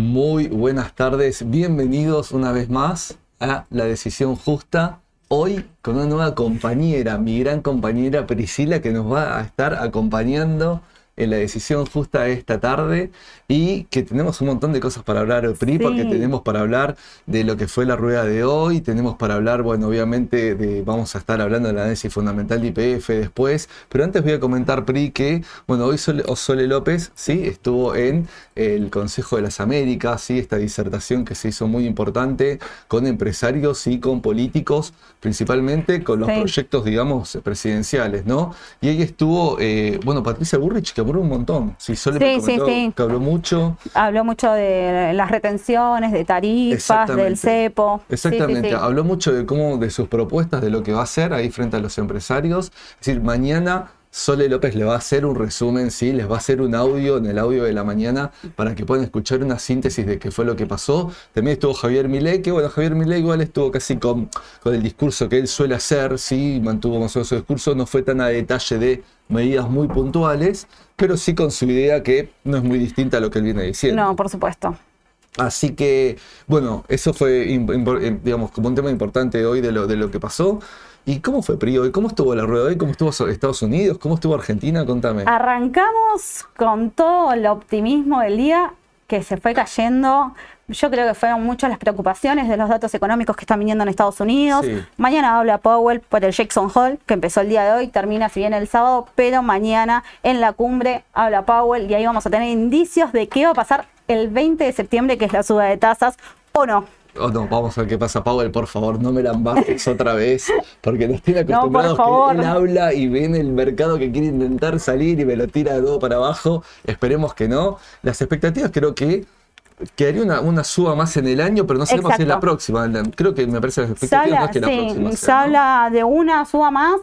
Muy buenas tardes, bienvenidos una vez más a La Decisión Justa. Hoy con una nueva compañera, mi gran compañera Priscila, que nos va a estar acompañando en la decisión justa esta tarde y que tenemos un montón de cosas para hablar, PRI, porque tenemos para hablar de lo que fue la rueda de hoy, tenemos para hablar, bueno, obviamente de, vamos a estar hablando de la análisis fundamental de IPF después, pero antes voy a comentar, PRI, que, bueno, hoy Sole, López, sí, estuvo en el Consejo de las Américas, sí, esta disertación que se hizo muy importante con empresarios y con políticos, principalmente con los proyectos, digamos, presidenciales, ¿no? Y ahí estuvo, eh, bueno, Patricia Burrich, que un montón. Sí, sí, sí, que habló mucho. Habló mucho de las retenciones, de tarifas, del cepo. Exactamente, habló mucho de cómo, de sus propuestas, de lo que va a hacer ahí frente a los empresarios. Es decir, mañana Sole López le va a hacer un resumen, sí, les va a hacer un audio en el audio de la mañana para que puedan escuchar una síntesis de qué fue lo que pasó. También estuvo Javier Milei, que bueno, Javier Milei igual estuvo casi con, con el discurso que él suele hacer, sí, mantuvo más o menos su discurso, no fue tan a detalle de medidas muy puntuales, pero sí con su idea que no es muy distinta a lo que él viene diciendo. No, por supuesto. Así que, bueno, eso fue, digamos, como un tema importante hoy de lo, de lo que pasó. ¿Y cómo fue PRI hoy? ¿Cómo estuvo la rueda hoy? ¿Cómo estuvo Estados Unidos? ¿Cómo estuvo Argentina? Contame. Arrancamos con todo el optimismo del día que se fue cayendo. Yo creo que fueron muchas las preocupaciones de los datos económicos que están viniendo en Estados Unidos. Mañana habla Powell por el Jackson Hole, que empezó el día de hoy, termina si bien el sábado, pero mañana en la cumbre habla Powell y ahí vamos a tener indicios de qué va a pasar el 20 de septiembre, que es la suba de tasas, o no. Oh, no, vamos a ver qué pasa, Powell, por favor, no me la embarques otra vez, porque nos tiene acostumbrados que él habla y ve en el mercado que quiere intentar salir y me lo tira de todo para abajo. Esperemos que no. Las expectativas creo que quedaría una, una suba más en el año, pero no sabemos si es la próxima. Creo que me parece las expectativas no es que la próxima. Se habla de una suba más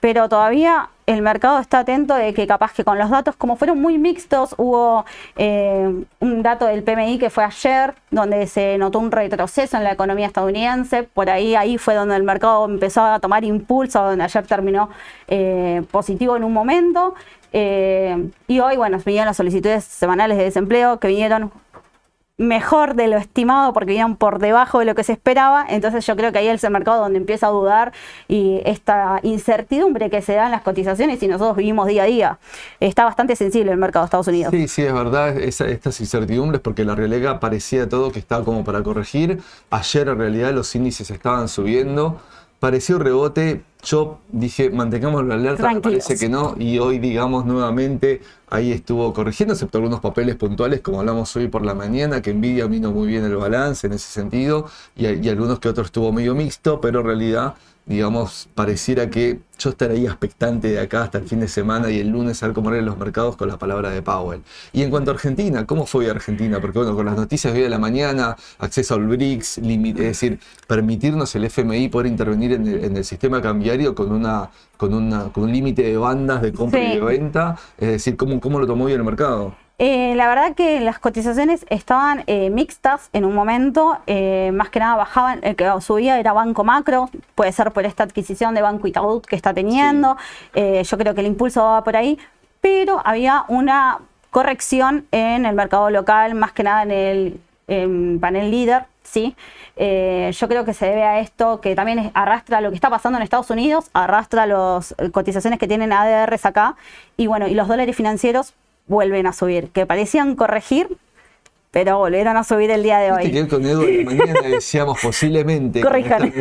pero todavía el mercado está atento de que capaz que con los datos, como fueron muy mixtos, hubo eh, un dato del PMI que fue ayer, donde se notó un retroceso en la economía estadounidense, por ahí ahí fue donde el mercado empezó a tomar impulso, donde ayer terminó eh, positivo en un momento, eh, y hoy, bueno, vinieron las solicitudes semanales de desempleo que vinieron mejor de lo estimado porque vinieron por debajo de lo que se esperaba. Entonces yo creo que ahí es el mercado donde empieza a dudar y esta incertidumbre que se da en las cotizaciones y nosotros vivimos día a día. Está bastante sensible el mercado de Estados Unidos. Sí, sí, es verdad, estas incertidumbres porque la realidad parecía todo que estaba como para corregir. Ayer en realidad los índices estaban subiendo pareció rebote. Yo dije, mantengamos la alerta, parece que no. Y hoy, digamos, nuevamente ahí estuvo corrigiendo, excepto algunos papeles puntuales, como hablamos hoy por la mañana, que Nvidia vino muy bien el balance en ese sentido, y, y algunos que otros estuvo medio mixto, pero en realidad digamos, pareciera que yo estaría expectante de acá hasta el fin de semana y el lunes a ver cómo eran los mercados con la palabra de Powell. Y en cuanto a Argentina, ¿cómo fue Argentina? Porque bueno, con las noticias de hoy de la mañana, acceso al BRICS, es decir, permitirnos el FMI poder intervenir en el, sistema cambiario con, una, con, una, con un límite de bandas de compra y de venta, es decir, ¿cómo, cómo lo tomó bien el mercado? Eh, la verdad que las cotizaciones estaban eh, mixtas en un momento, eh, más que nada bajaban, el que subía era Banco Macro, puede ser por esta adquisición de Banco Itaú que está teniendo, yo creo que el impulso va por ahí, pero había una corrección en el mercado local, más que nada en el panel líder, ¿sí? yo creo que se debe a esto que también arrastra lo que está pasando en Estados Unidos, arrastra las cotizaciones que tienen ADRs acá y bueno, y los dólares financieros vuelven a subir, que parecían corregir, pero volvieron a subir el día de hoy. Que con Edu de mañana decíamos posiblemente, Corrijan.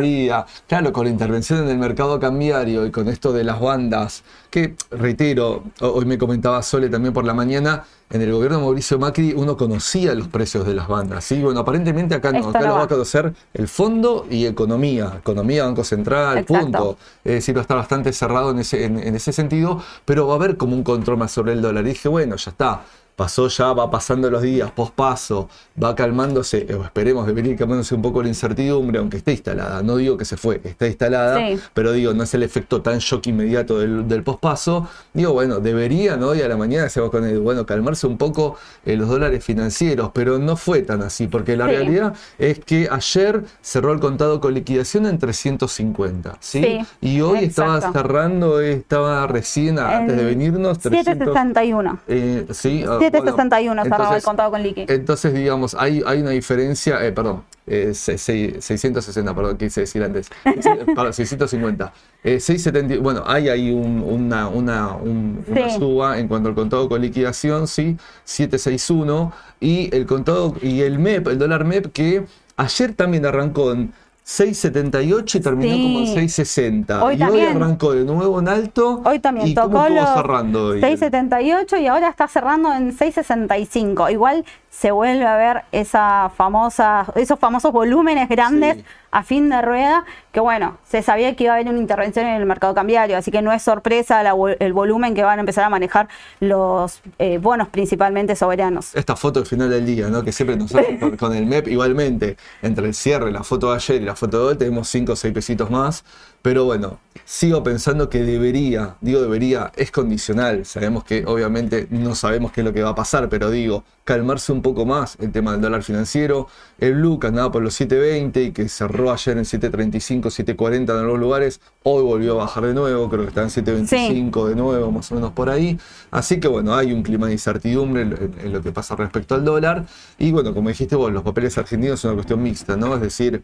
claro, con la intervención en el mercado cambiario y con esto de las bandas, que reitero, hoy me comentaba Sole también por la mañana, en el gobierno de Mauricio Macri uno conocía los precios de las bandas. ¿sí? Bueno, aparentemente acá no, acá lo va a conocer el fondo y economía, economía, Banco Central, punto. Es decir, va a estar bastante cerrado en ese, en ese sentido, pero va a haber como un control más sobre el dólar. Y dije, bueno, ya está pasó ya, va pasando los días, pospaso, va calmándose, o esperemos de venir calmándose un poco la incertidumbre, aunque esté instalada. No digo que se fue, está instalada, pero digo, no es el efecto tan shock inmediato del, del pospaso. Digo, bueno, debería, ¿no? Y a la mañana se va con el, bueno, calmarse un poco eh, los dólares financieros, pero no fue tan así, porque la realidad es que ayer cerró el contado con liquidación en 350, ¿sí? y hoy estaba cerrando, estaba recién, antes de venirnos, 361. Eh, sí, 761 cerraba el contado con liqui. Entonces, digamos, hay, hay una diferencia, eh, perdón, eh, se- se- 660, perdón, quise decir antes, perdón, 650. Eh, 670, bueno, hay ahí un- una, una, un- una suba en cuanto al contado con liquidación, sí, 761, y el contado, y el MEP, el dólar MEP, que ayer también arrancó en 678 y terminó Sí. como en 660. Hoy y también. hoy arrancó de nuevo en alto. Hoy también ¿Y cómo tocó estuvo los cerrando hoy? 6.78 y ahora está cerrando en 6.65. Igual se vuelve a ver esa famosa, esos famosos volúmenes grandes Sí. a fin de rueda, que bueno, se sabía que iba a haber una intervención en el mercado cambiario, así que no es sorpresa la el volumen que van a empezar a manejar los eh, bonos principalmente soberanos. esta foto al final del día, ¿no? Que siempre nosotros con, con el MEP, igualmente, entre el cierre, la foto de ayer y la foto de hoy, tenemos 5 o 6 pesitos más. Pero bueno, sigo pensando que debería, digo debería, es condicional. Sabemos que obviamente no sabemos qué es lo que va a pasar, pero digo, calmarse un poco más el tema del dólar financiero. El blue que andaba por los 7.20 y que cerró ayer en 7.35, 7.40 en algunos lugares, hoy volvió a bajar de nuevo, creo que está en 7.25 de nuevo, más o menos por ahí. Así que bueno, hay un clima de incertidumbre en, en- en lo que pasa respecto al dólar. Y bueno, como dijiste vos, los papeles argentinos son una cuestión mixta, ¿no? Es decir,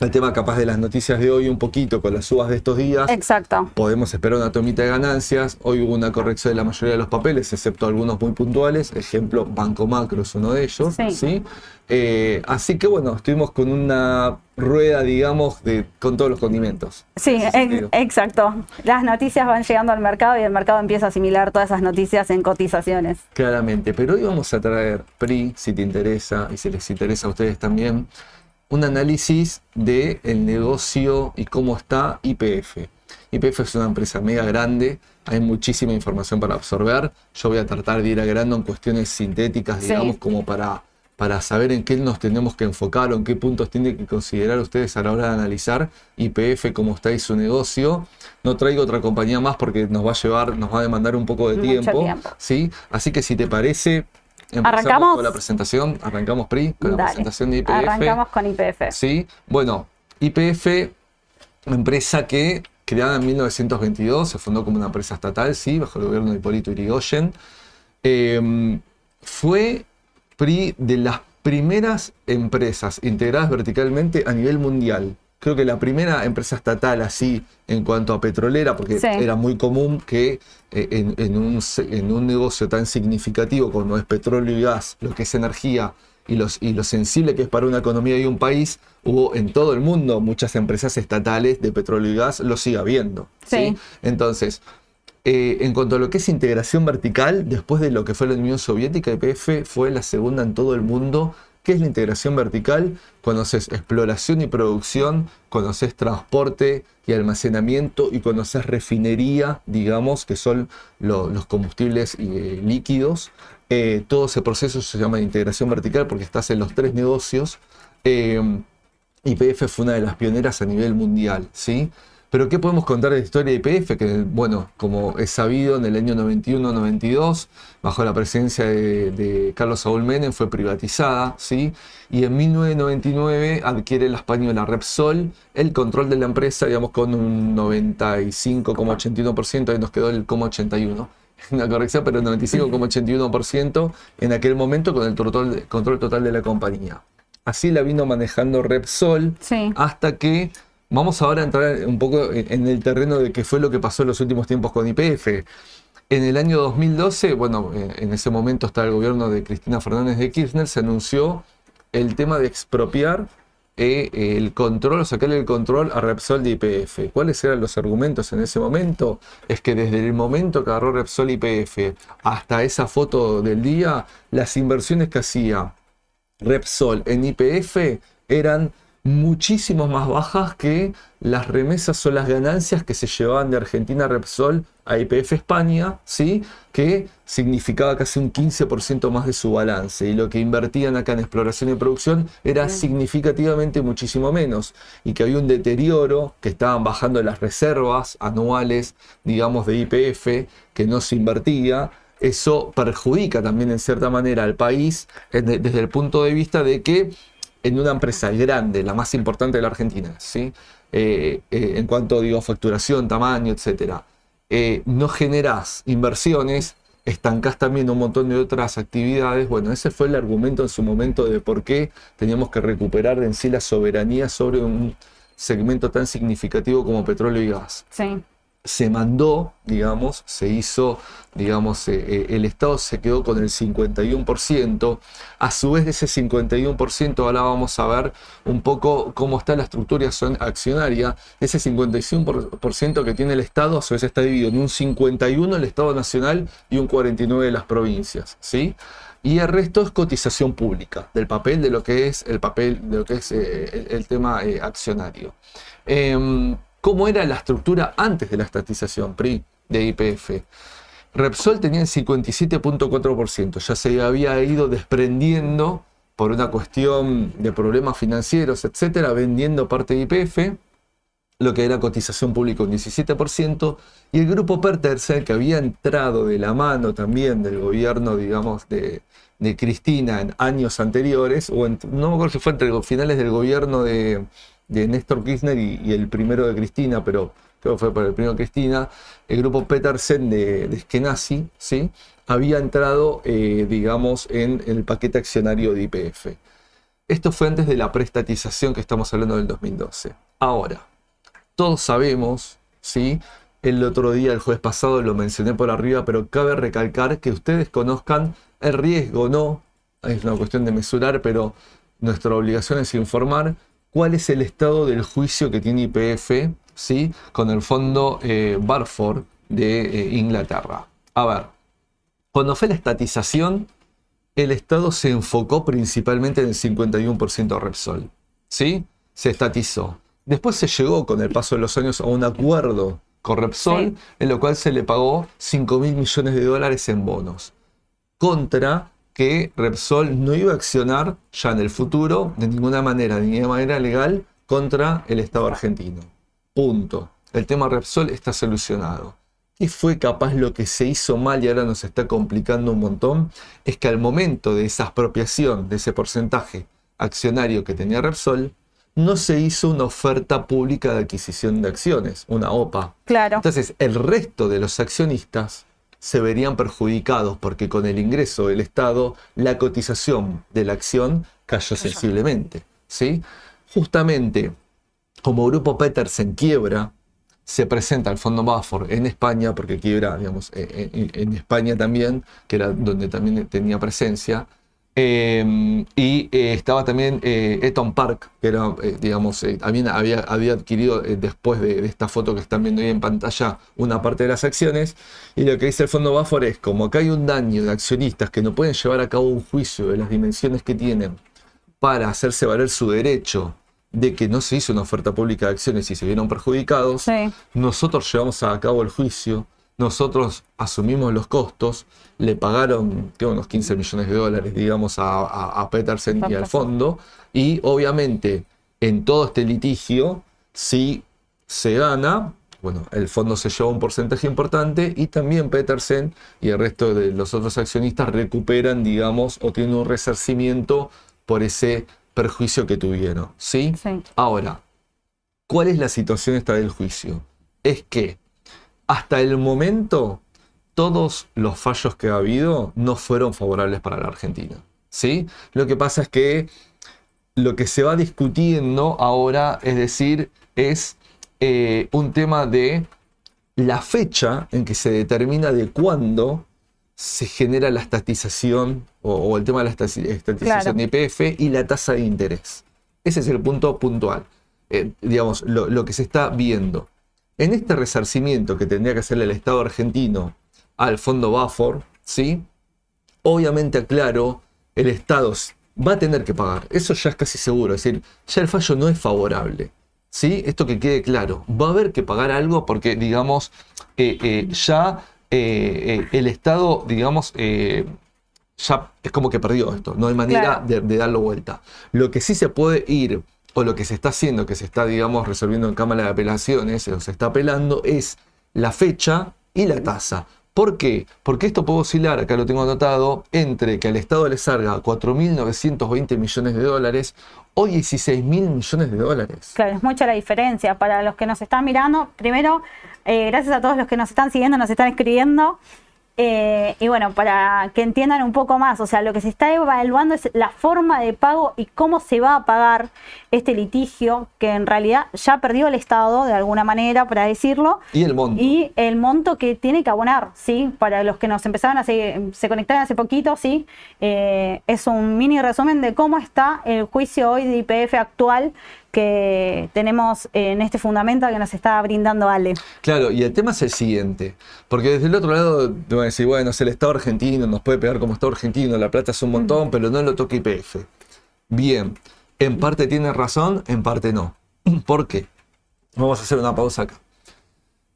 el tema capaz de las noticias de hoy un poquito con las subas de estos días. Exacto. Podemos esperar una tomita de ganancias. Hoy hubo una corrección de la mayoría de los papeles, excepto algunos muy puntuales. Ejemplo, Banco Macro es uno de ellos. Sí. ¿sí? Eh, así que bueno, estuvimos con una rueda, digamos, de, con todos los condimentos. Sí, ex- exacto. Las noticias van llegando al mercado y el mercado empieza a asimilar todas esas noticias en cotizaciones. Claramente, pero hoy vamos a traer, PRI, si te interesa y si les interesa a ustedes también, un análisis del el negocio y cómo está IPF. IPF es una empresa mega grande, hay muchísima información para absorber. Yo voy a tratar de ir a grano en cuestiones sintéticas, Sí. digamos, como para, para saber en qué nos tenemos que enfocar o en qué puntos tienen que considerar ustedes a la hora de analizar IPF, cómo está y su negocio. No traigo otra compañía más porque nos va a llevar, nos va a demandar un poco de Mucho tiempo. tiempo. ¿sí? Así que si te parece, empezamos ¿Arrancamos? con la presentación. Arrancamos, PRI, con la presentación de IPF. Arrancamos con IPF. Sí, bueno, IPF, empresa que creada en 1922, se fundó como una empresa estatal, sí, bajo el gobierno de Hipólito Yrigoyen. Eh, fue PRI de las primeras empresas integradas verticalmente a nivel mundial. Creo que la primera empresa estatal así en cuanto a petrolera, porque Sí. era muy común que eh, en, en un, se- en un negocio tan significativo como es petróleo y gas, lo que es energía y, los, y lo sensible que es para una economía y un país, hubo en todo el mundo muchas empresas estatales de petróleo y gas, lo sigue habiendo. Sí. Entonces, eh, en cuanto a lo que es integración vertical, después de lo que fue la Unión Soviética, IPF fue la segunda en todo el mundo. ¿Qué es la integración vertical? Conoces exploración y producción, conoces transporte y almacenamiento y conoces refinería, digamos, que son lo- los combustibles eh, líquidos. Eh, todo ese proceso se llama integración vertical porque estás en los tres negocios. Eh, IPF fue una de las pioneras a nivel mundial, ¿sí? Pero ¿qué podemos contar de la historia de IPF? Que, bueno, como es sabido, en el año 91-92, bajo la presidencia de, de Carlos Saúl Menem, fue privatizada, ¿sí? Y en 1999 adquiere la española Repsol el control de la empresa, digamos, con un 95,81%, ahí nos quedó el 81%. Una corrección, pero 95,81% en aquel momento con el total- control total de la compañía. Así la vino manejando Repsol Sí. hasta que vamos ahora a entrar un poco en el terreno de qué fue lo que pasó en los últimos tiempos con IPF. En el año 2012, bueno, eh, en ese momento está el gobierno de Cristina Fernández de Kirchner, se anunció el tema de expropiar eh, el control, o sacarle el control a Repsol de IPF. ¿Cuáles eran los argumentos en ese momento? Es que desde el momento que agarró Repsol IPF hasta esa foto del día, las inversiones que hacía Repsol en IPF eran muchísimo más bajas que las remesas o las ganancias que se llevaban de Argentina Repsol a IPF España, ¿sí? que significaba casi un 15% más de su balance. Y lo que invertían acá en exploración y producción era significativamente muchísimo menos. Y que había un deterioro, que estaban bajando las reservas anuales, digamos, de IPF, que no se invertía eso perjudica también en cierta manera al país desde el punto de vista de que en una empresa grande, la más importante de la Argentina, ¿sí? Eh, eh, en cuanto digo facturación, tamaño, etcétera, eh, no generas inversiones, estancás también un montón de otras actividades. Bueno, ese fue el argumento en su momento de por qué teníamos que recuperar en sí la soberanía sobre un segmento tan significativo como petróleo y gas. Sí se mandó, digamos, se hizo, digamos, eh, eh, el Estado se quedó con el 51%. A su vez de ese 51%, ahora vamos a ver un poco cómo está la estructura accionaria. Ese 51% que tiene el Estado, a su vez está dividido en un 51% el Estado Nacional y un 49% de las provincias, ¿sí? Y el resto es cotización pública, del papel de lo que es el papel, de lo que es eh, el, tema accionario. Cómo era la estructura antes de la estatización PRI de IPF. Repsol tenía el 57.4%, ya se había ido desprendiendo por una cuestión de problemas financieros, etcétera, vendiendo parte de IPF, lo que era cotización pública un 17%, y el grupo Petersen, que había entrado de la mano también del gobierno, digamos, de, Cristina en años anteriores, o no me acuerdo si fue entre finales del gobierno de, de Néstor Kirchner y, el primero de Cristina, pero creo que fue por el primero de Cristina, el grupo Petersen de, de Skenazi, ¿sí? había entrado, eh, digamos, en el paquete accionario de IPF. Esto fue antes de la prestatización que estamos hablando del 2012. Ahora, todos sabemos, ¿sí? El otro día, el jueves pasado, lo mencioné por arriba, pero cabe recalcar que ustedes conozcan el riesgo, ¿no? Es una cuestión de mesurar, pero nuestra obligación es informar cuál es el estado del juicio que tiene IPF ¿sí? con el fondo eh, Barford de eh, Inglaterra. A ver, cuando fue la estatización, el Estado se enfocó principalmente en el 51% Repsol. ¿sí? Se estatizó. Después se llegó con el paso de los años a un acuerdo con Repsol, en lo cual se le pagó 5 mil millones de dólares en bonos, contra que Repsol no iba a accionar ya en el futuro de ninguna manera, ni de manera legal, contra el Estado argentino. Punto. El tema Repsol está solucionado. ¿Qué fue capaz lo que se hizo mal y ahora nos está complicando un montón? Es que al momento de esa expropiación de ese porcentaje accionario que tenía Repsol, no se hizo una oferta pública de adquisición de acciones, una OPA. Claro. Entonces, el resto de los accionistas se verían perjudicados porque con el ingreso del Estado la cotización de la acción cayó sensiblemente. ¿sí? Justamente como Grupo Petersen quiebra, se presenta al Fondo Buffer en España, porque quiebra, digamos, eh, eh, en España también, que era donde también tenía presencia, Em, y eh, estaba también eh, Eton Park, que era, eh, digamos, también había, había adquirido después de, esta foto que están viendo ahí en pantalla una parte de las acciones. Y lo que dice el fondo Bafor es, como acá hay un daño de accionistas que no pueden llevar a cabo un juicio de las dimensiones que tienen para hacerse valer su derecho de que no se hizo una oferta pública de acciones y se vieron perjudicados, nosotros llevamos a cabo el juicio nosotros asumimos los costos, le pagaron unos 15 millones de dólares, digamos, a, Petersen y al fondo, y obviamente en todo este litigio, si se gana, bueno, el fondo se lleva un porcentaje importante y también Petersen y el resto de los otros accionistas recuperan, digamos, o tienen un resarcimiento por ese perjuicio que tuvieron, ¿sí? sí. Ahora, ¿cuál es la situación esta del juicio? Es que hasta el momento, todos los fallos que ha habido no fueron favorables para la Argentina. ¿sí? Lo que pasa es que lo que se va discutiendo ahora, es decir, es eh, un tema de la fecha en que se determina de cuándo se genera la estatización o, el tema de la estatización de IPF y la tasa de interés. Ese es el punto puntual. Eh, digamos, lo, que se está viendo. En este resarcimiento que tendría que hacerle el Estado argentino al fondo Bafor, ¿sí? obviamente aclaro, el Estado va a tener que pagar. Eso ya es casi seguro. Es decir, ya el fallo no es favorable. ¿sí? Esto que quede claro. Va a haber que pagar algo porque, digamos, eh, eh, ya eh, el Estado, digamos, ya es como que perdió esto. No hay manera de, de darlo vuelta. Lo que sí se puede ir o lo que se está haciendo, que se está, digamos, resolviendo en Cámara de Apelaciones, o se está apelando, es la fecha y la tasa. ¿Por qué? Porque esto puede oscilar, acá lo tengo anotado, entre que al Estado le salga 4.920 millones de dólares o 16.000 millones de dólares. Claro, es mucha la diferencia. Para los que nos están mirando, primero, eh, gracias a todos los que nos están siguiendo, nos están escribiendo. Eh, y bueno, para que entiendan un poco más, o sea, lo que se está evaluando es la forma de pago y cómo se va a pagar este litigio, que en realidad ya perdió el Estado de alguna manera, para decirlo. Y el monto. Y el monto que tiene que abonar, ¿sí? Para los que nos empezaron a se, se conectaron hace poquito, ¿sí? Eh, es un mini resumen de cómo está el juicio hoy de IPF actual que tenemos en este fundamento que nos está brindando Ale. Claro, y el tema es el siguiente, porque desde el otro lado te van a decir, bueno, es el Estado argentino, nos puede pegar como Estado argentino, la plata es un montón, pero no lo toca IPF. Bien, en parte tiene razón, en parte no. ¿Por qué? Vamos a hacer una pausa acá.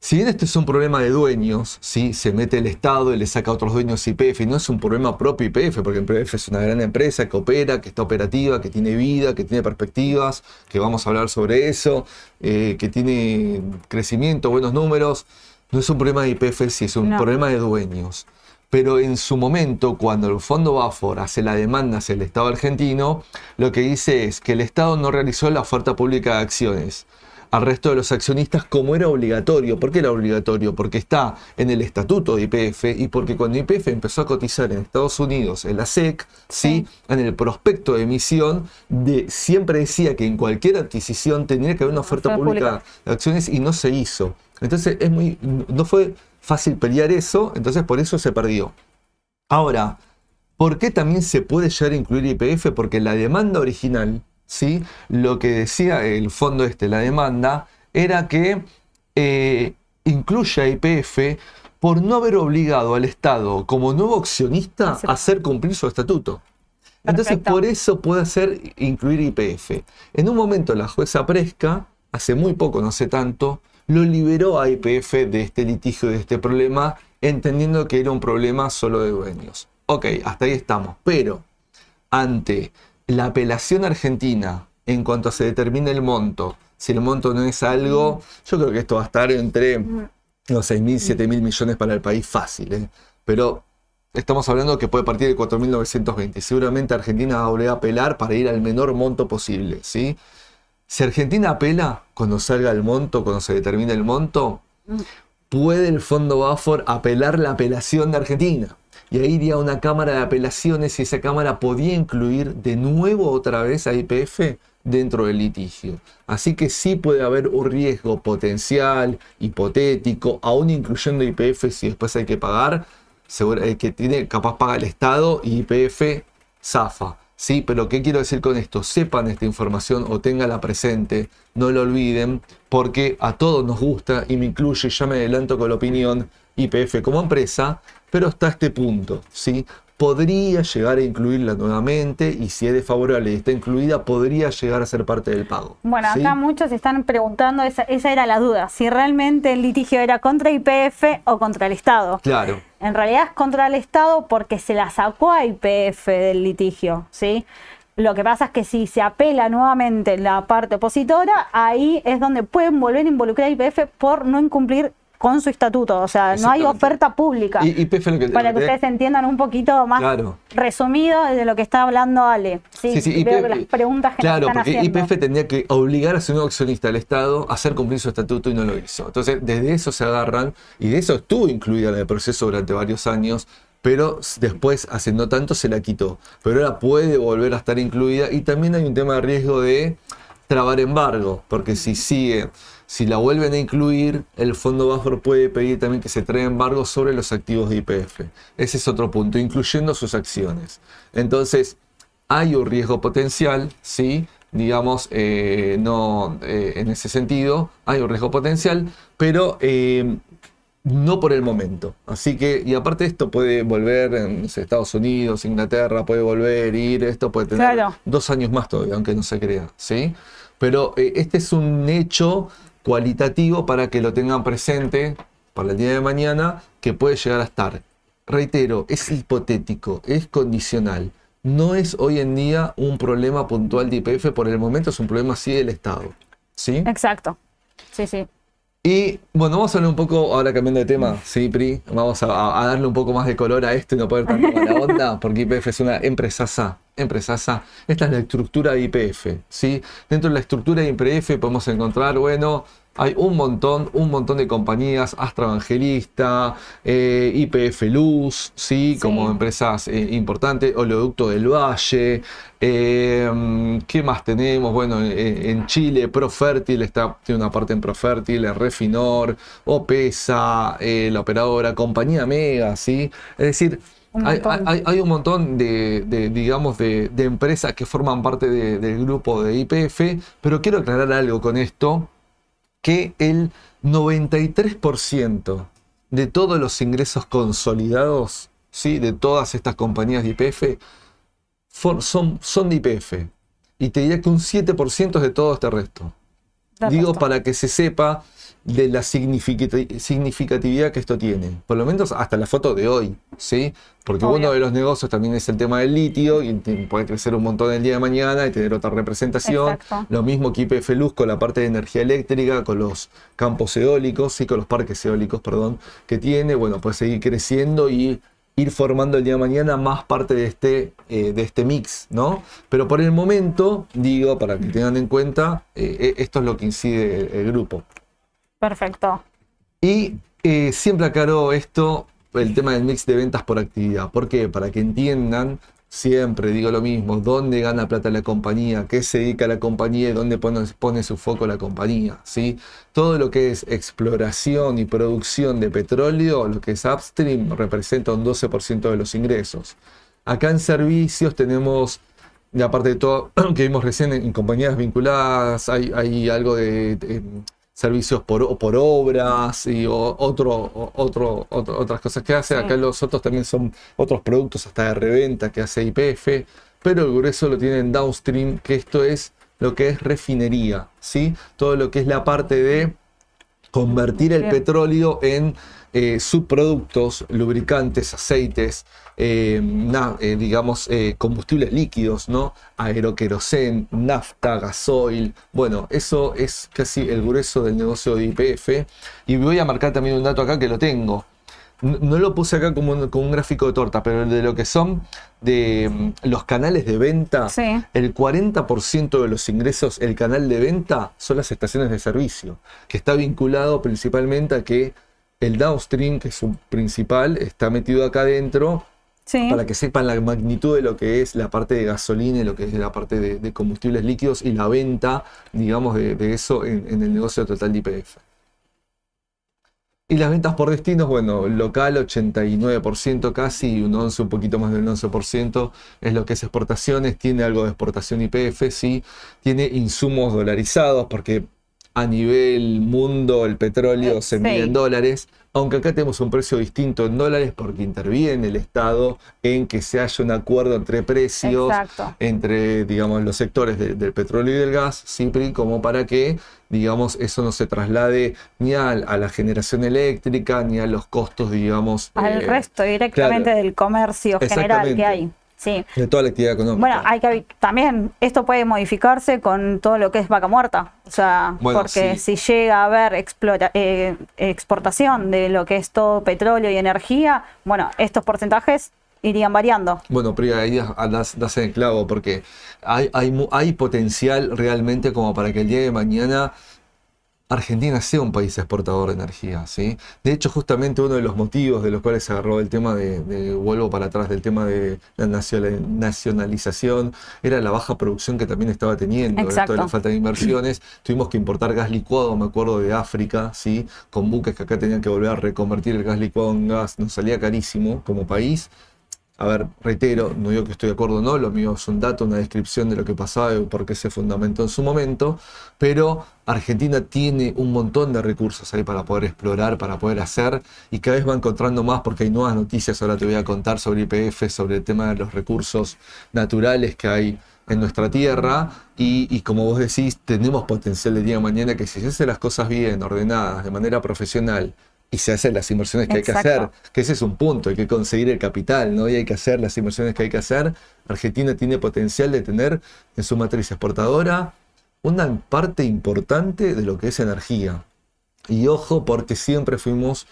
Si bien este es un problema de dueños, ¿sí? se mete el Estado y le saca a otros dueños IPF, y no es un problema propio IPF, porque IPF es una gran empresa que opera, que está operativa, que tiene vida, que tiene perspectivas, que vamos a hablar sobre eso, eh, que tiene crecimiento, buenos números. No es un problema de IPF, sí, es un No. problema de dueños. Pero en su momento, cuando el Fondo Bafor hace la demanda hacia el Estado argentino, lo que dice es que el Estado no realizó la oferta pública de acciones al resto de los accionistas como era obligatorio. ¿Por qué era obligatorio? Porque está en el estatuto de IPF y porque cuando IPF empezó a cotizar en Estados Unidos, en la SEC, ¿sí? en el prospecto de emisión, de, siempre decía que en cualquier adquisición tenía que haber una oferta Oferta pública pública. de acciones y no se hizo. Entonces es muy, no fue fácil pelear eso, entonces por eso se perdió. Ahora, ¿por qué también se puede llegar a incluir IPF? Porque la demanda original, ¿sí? lo que decía el fondo este, la demanda, era que eh, incluya IPF por no haber obligado al Estado como nuevo accionista a hacer cumplir su estatuto. Entonces, Perfecto. por eso puede hacer incluir IPF. En un momento, la jueza Presca, hace muy poco, no sé tanto, lo liberó a IPF de este litigio, de este problema, entendiendo que era un problema solo de dueños. Ok, hasta ahí estamos. Pero, ante la apelación argentina, en cuanto se determine el monto, si el monto no es algo, yo creo que esto va a estar entre los 6.000, 7.000 millones para el país fácil. ¿eh? Pero estamos hablando que puede partir de 4.920. Seguramente Argentina va a volver a apelar para ir al menor monto posible. ¿sí? Si Argentina apela, cuando salga el monto, cuando se determine el monto, puede el Fondo Bafor apelar la apelación de Argentina. Y ahí iría una cámara de apelaciones y esa cámara podía incluir de nuevo otra vez a IPF dentro del litigio. Así que sí puede haber un riesgo potencial, hipotético, aún incluyendo IPF si después hay que pagar, seguro, el que tiene capaz paga el Estado y IPF zafa. Sí, pero ¿qué quiero decir con esto? Sepan esta información o téngala presente, no lo olviden, porque a todos nos gusta, y me incluye, ya me adelanto con la opinión, IPF como empresa, pero hasta este punto, ¿sí? Podría llegar a incluirla nuevamente y si es desfavorable y está incluida, podría llegar a ser parte del pago. Bueno, ¿sí? acá muchos están preguntando, esa, esa era la duda, si realmente el litigio era contra IPF o contra el Estado. Claro, En realidad es contra el Estado porque se la sacó a IPF del litigio, ¿sí? Lo que pasa es que si se apela nuevamente la parte opositora, ahí es donde pueden volver a involucrar a IPF por no incumplir con su estatuto. O sea, no hay oferta pública. y lo que para que ustedes entiendan un poquito más Claro. resumido de lo que está hablando Ale. Sí, Sí, sí, veo que las preguntas que claro, están porque. IPF tendría que obligar a su nuevo accionista del Estado a hacer cumplir su estatuto y no lo hizo. Entonces, desde eso se agarran y de eso estuvo incluida en el proceso durante varios años, pero después, hace no tanto, se la quitó. Pero ahora puede volver a estar incluida y también hay un tema de riesgo de trabar embargo, porque si sigue, si la vuelven a incluir, el Fondo Bafor puede pedir también que se traiga embargo sobre los activos de IPF. Ese es otro punto, incluyendo sus acciones. Entonces, hay un riesgo potencial, sí, digamos, eh, no eh, en ese sentido, hay un riesgo potencial, pero eh, no por el momento. Así que, y aparte esto puede volver en no sé, Estados Unidos, Inglaterra, puede volver, ir, esto puede tener Claro. dos años más todavía, aunque no se crea, ¿sí? Pero este es un hecho cualitativo para que lo tengan presente para el día de mañana, que puede llegar a estar. Reitero, es hipotético, es condicional. No es hoy en día un problema puntual de IPF, por el momento es un problema sí del Estado. ¿Sí? Exacto. Sí, sí. Y bueno, vamos a hablar un poco, ahora cambiando de tema, sí, Pri, vamos a, a darle un poco más de color a esto y no poner tanto mala onda, porque IPF es una empresaza empresaza. Esta es la estructura de IPF. ¿sí? Dentro de la estructura de IPF podemos encontrar, bueno, hay un montón, un montón de compañías, Astra Evangelista, eh, IPF Luz, ¿sí? como empresas eh, importantes, Oleoducto del Valle, eh, ¿qué más tenemos? Bueno, en Chile, Profértil, está, tiene una parte en Profértil, Refinor, Opesa, la operadora, Compañía Mega, ¿sí? Es decir, hay, un montón de, digamos, de, empresas que forman parte del grupo de IPF, pero quiero aclarar algo con esto que el 93% de todos los ingresos consolidados ¿sí? de todas estas compañías de IPF son, son de IPF. Y te diría que un 7% es de todo este resto. Digo para que se sepa de la significatividad que esto tiene, por lo menos hasta la foto de hoy, ¿sí? Porque uno de los negocios también es el tema del litio y puede crecer un montón el día de mañana y tener otra representación. Lo mismo que IPF Luz con la parte de energía eléctrica, con los campos eólicos, sí, con los parques eólicos, perdón, que tiene, bueno, puede seguir creciendo y ir formando el día de mañana más parte de este, eh, de este mix, ¿no? Pero por el momento, digo, para que tengan en cuenta, eh, eh, esto es lo que incide el grupo. Perfecto. Y eh, siempre aclaro esto, el tema del mix de ventas por actividad. ¿Por qué? Para que entiendan, siempre digo lo mismo, dónde gana plata la compañía, qué se dedica la compañía y dónde pone, su foco la compañía. ¿sí? Todo lo que es exploración y producción de petróleo, lo que es upstream, representa un 12% de los ingresos. Acá en servicios tenemos la parte de todo que vimos recién en, compañías vinculadas, hay, algo de servicios por, por obras y otro, otro, otras cosas que hace. Acá los otros también son otros productos hasta de reventa que hace IPF, pero el grueso lo tiene en downstream, que esto es lo que es refinería, ¿sí? Todo lo que es la parte de convertir el petróleo en eh, subproductos, lubricantes, aceites, eh, eh, digamos, combustibles líquidos, ¿no? Aeroquerosen, nafta, gasoil. Bueno, eso es casi el grueso del negocio de IPF. Y voy a marcar también un dato acá que lo tengo. No, lo puse acá como un, un, gráfico de torta, pero de lo que son de mm, los canales de venta, el 40% de los ingresos, el canal de venta, son las estaciones de servicio, que está vinculado principalmente a que el downstream, que es su principal, está metido acá adentro para que sepan la magnitud de lo que es la parte de gasolina y lo que es la parte de, combustibles líquidos y la venta, digamos, de, eso en, el negocio total de IPF. Y las ventas por destinos, bueno, local 89% casi, un 11, un poquito más del 11% es lo que es exportaciones, tiene algo de exportación IPF, sí, tiene insumos dolarizados porque a nivel mundo el petróleo se mide en dólares, aunque acá tenemos un precio distinto en dólares porque interviene el Estado en que se haya un acuerdo entre precios, entre, digamos, los sectores del petróleo y del gas, siempre como para que, digamos, eso no se traslade ni a, la generación eléctrica, ni a los costos, digamos. Al eh, resto, directamente del comercio general que hay. Sí. De toda la actividad económica. Bueno, hay que también esto puede modificarse con todo lo que es vaca muerta. O sea, porque si llega a haber eh, exportación de lo que es todo petróleo y energía, bueno, estos porcentajes irían variando. Bueno, pero ahí das, das en el clavo, porque hay, hay, hay potencial realmente como para que el día de mañana Argentina sea un país exportador de energía, ¿sí? De hecho, justamente uno de los motivos de los cuales se agarró el tema de, vuelvo para atrás, del tema de la nacionalización, era la baja producción que también estaba teniendo, esto de la falta de inversiones. Tuvimos que importar gas licuado, me acuerdo, de África, ¿sí? Con buques que acá tenían que volver a reconvertir el gas licuado en gas, nos salía carísimo como país a ver, reitero, no digo que estoy de acuerdo o no, lo mío es un dato, una descripción de lo que pasaba y por qué se fundamentó en su momento, pero Argentina tiene un montón de recursos ahí para poder explorar, para poder hacer, y cada vez va encontrando más porque hay nuevas noticias, ahora te voy a contar sobre IPF, sobre el tema de los recursos naturales que hay en nuestra tierra y, como vos decís, tenemos potencial de día de mañana que si se hacen las cosas bien, ordenadas, de manera profesional y se hacen las inversiones que hay que hacer, que ese es un punto, hay que conseguir el capital, ¿no? Y hay que hacer las inversiones que hay que hacer. Argentina tiene potencial de tener en su matriz exportadora una parte importante de lo que es energía. Y ojo, porque siempre fuimos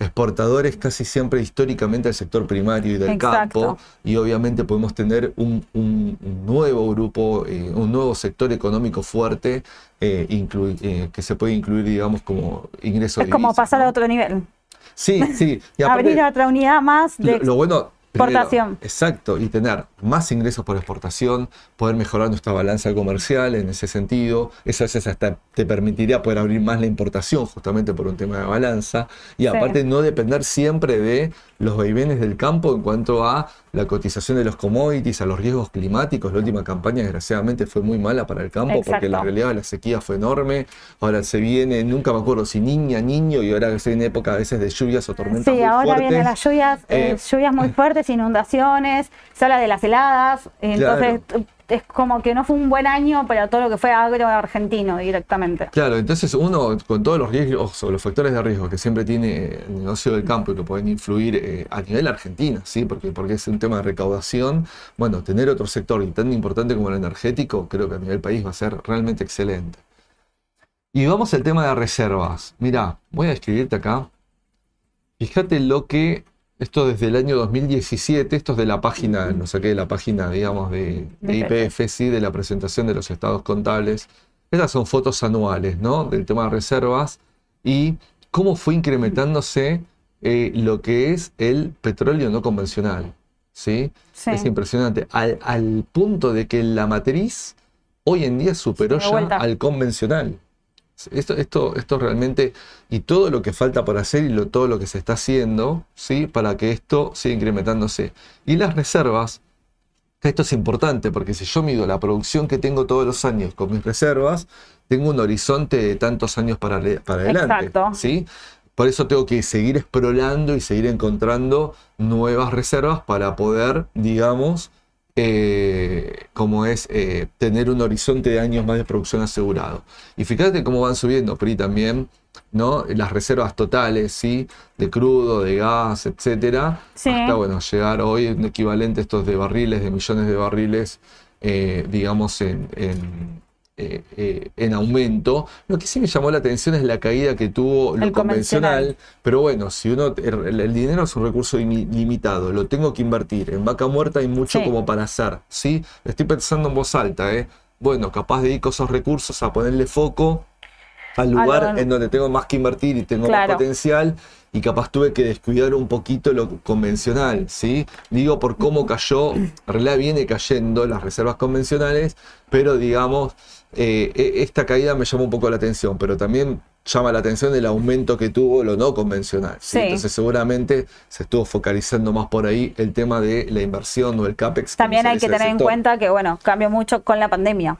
exportadores casi siempre históricamente al sector primario y del Exacto. campo, y obviamente podemos tener un, un- nuevo grupo, eh, un nuevo sector económico fuerte eh, eh, que se puede incluir, digamos, como ingreso Es de como pasar ¿no? a otro nivel. Sí, sí. Y aparte, Abrir otra unidad más de lo, lo bueno. Exportación. exacto, y tener más ingresos por exportación, poder mejorar nuestra balanza comercial en ese sentido. Eso a veces hasta te permitiría poder abrir más la importación, justamente por un tema de balanza. Y Sí. aparte, no depender siempre de los vaivenes del campo en cuanto a la cotización de los commodities, a los riesgos climáticos. La última campaña, desgraciadamente, fue muy mala para el campo porque la realidad de la sequía fue enorme. Ahora se viene, nunca me acuerdo si niña, niño, y ahora se viene época a veces de lluvias o tormentas. Sí, muy ahora fuertes. vienen las lluvias, eh, Eh, lluvias muy fuertes, inundaciones, se habla de las heladas, entonces es como que no fue un buen año para todo lo que fue agro argentino directamente. Claro, entonces uno con todos los riesgos o los factores de riesgo que siempre tiene el negocio del campo y que pueden influir eh, a nivel Argentina, ¿sí? Porque, porque es un tema de recaudación, bueno, tener otro sector tan importante como el energético, creo que a nivel país va a ser realmente excelente. Y vamos al tema de reservas. Mira, voy a escribirte acá. Fíjate lo que, esto desde el año 2017, esto es de la página, lo saqué de la página, digamos, de, IPF, sí, de la presentación de los estados contables. Estas son fotos anuales, ¿no? Del tema de reservas y cómo fue incrementándose eh, lo que es el petróleo no convencional, ¿sí? Sí. Es impresionante, al, al punto de que la matriz hoy en día superó ya al convencional. Esto, esto, esto realmente, y todo lo que falta por hacer y lo, todo lo que se está haciendo, ¿sí? Para que esto siga incrementándose. Y las reservas, esto es importante porque si yo mido la producción que tengo todos los años con mis reservas, tengo un horizonte de tantos años para, para adelante. Exacto. ¿sí? Por eso tengo que seguir explorando y seguir encontrando nuevas reservas para poder, digamos, eh, como es eh, tener un horizonte de años más de producción asegurado. Y fíjate cómo van subiendo, PRI también, ¿no? Las reservas totales, ¿sí? De crudo, de gas, etcétera. Sí. Hasta, bueno, llegar hoy un equivalente a estos de barriles, de millones de barriles, eh, digamos, en, en, eh, eh, en aumento. Lo que sí me llamó la atención es la caída que tuvo lo El convencional. convencional. Pero bueno, si uno, el, el dinero es un recurso imi- limitado, lo tengo que invertir. En vaca muerta hay mucho Sí. como para hacer, ¿sí? Estoy pensando en voz alta, ¿eh? Bueno, capaz dedico esos recursos a ponerle foco al lugar en donde tengo más que invertir y tengo Claro. más potencial y capaz tuve que descuidar un poquito lo convencional, ¿sí? Digo por cómo cayó, en realidad viene cayendo las reservas convencionales, pero digamos, eh, e- esta caída me llamó un poco la atención, pero también llama la atención el aumento que tuvo lo no convencional. ¿sí? Sí. Entonces seguramente se estuvo focalizando más por ahí el tema de la inversión o el CAPEX. También hay que tener en cuenta que, bueno, cambió mucho con la pandemia.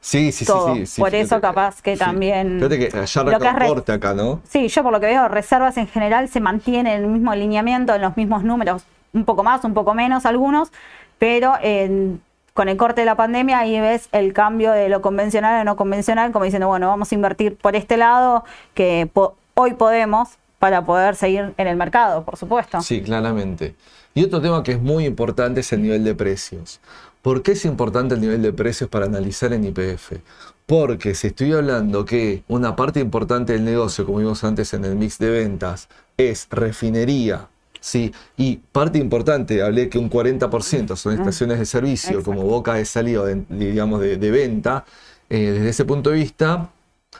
Sí, sí, sí, todo. sí, sí, Por fíjate eso capaz que sí. también Fíjate que allá lo que es re- recorte acá, ¿no? Sí, yo por lo que veo, reservas en general se mantienen en el mismo alineamiento, en los mismos números, un poco más, un poco menos algunos, pero en- con el corte de la pandemia ahí ves el cambio de lo convencional a no convencional, como diciendo, bueno, vamos a invertir por este lado que po- hoy podemos para poder seguir en el mercado, por supuesto. Sí, claramente. Y otro tema que es muy importante es el nivel de precios. ¿Por qué es importante el nivel de precios para analizar en IPF? Porque si estoy hablando que una parte importante del negocio, como vimos antes en el mix de ventas, es refinería, ¿sí? y parte importante, hablé que un 40% son estaciones de servicio como boca de salida, de- digamos, de, de venta, eh, desde ese punto de vista,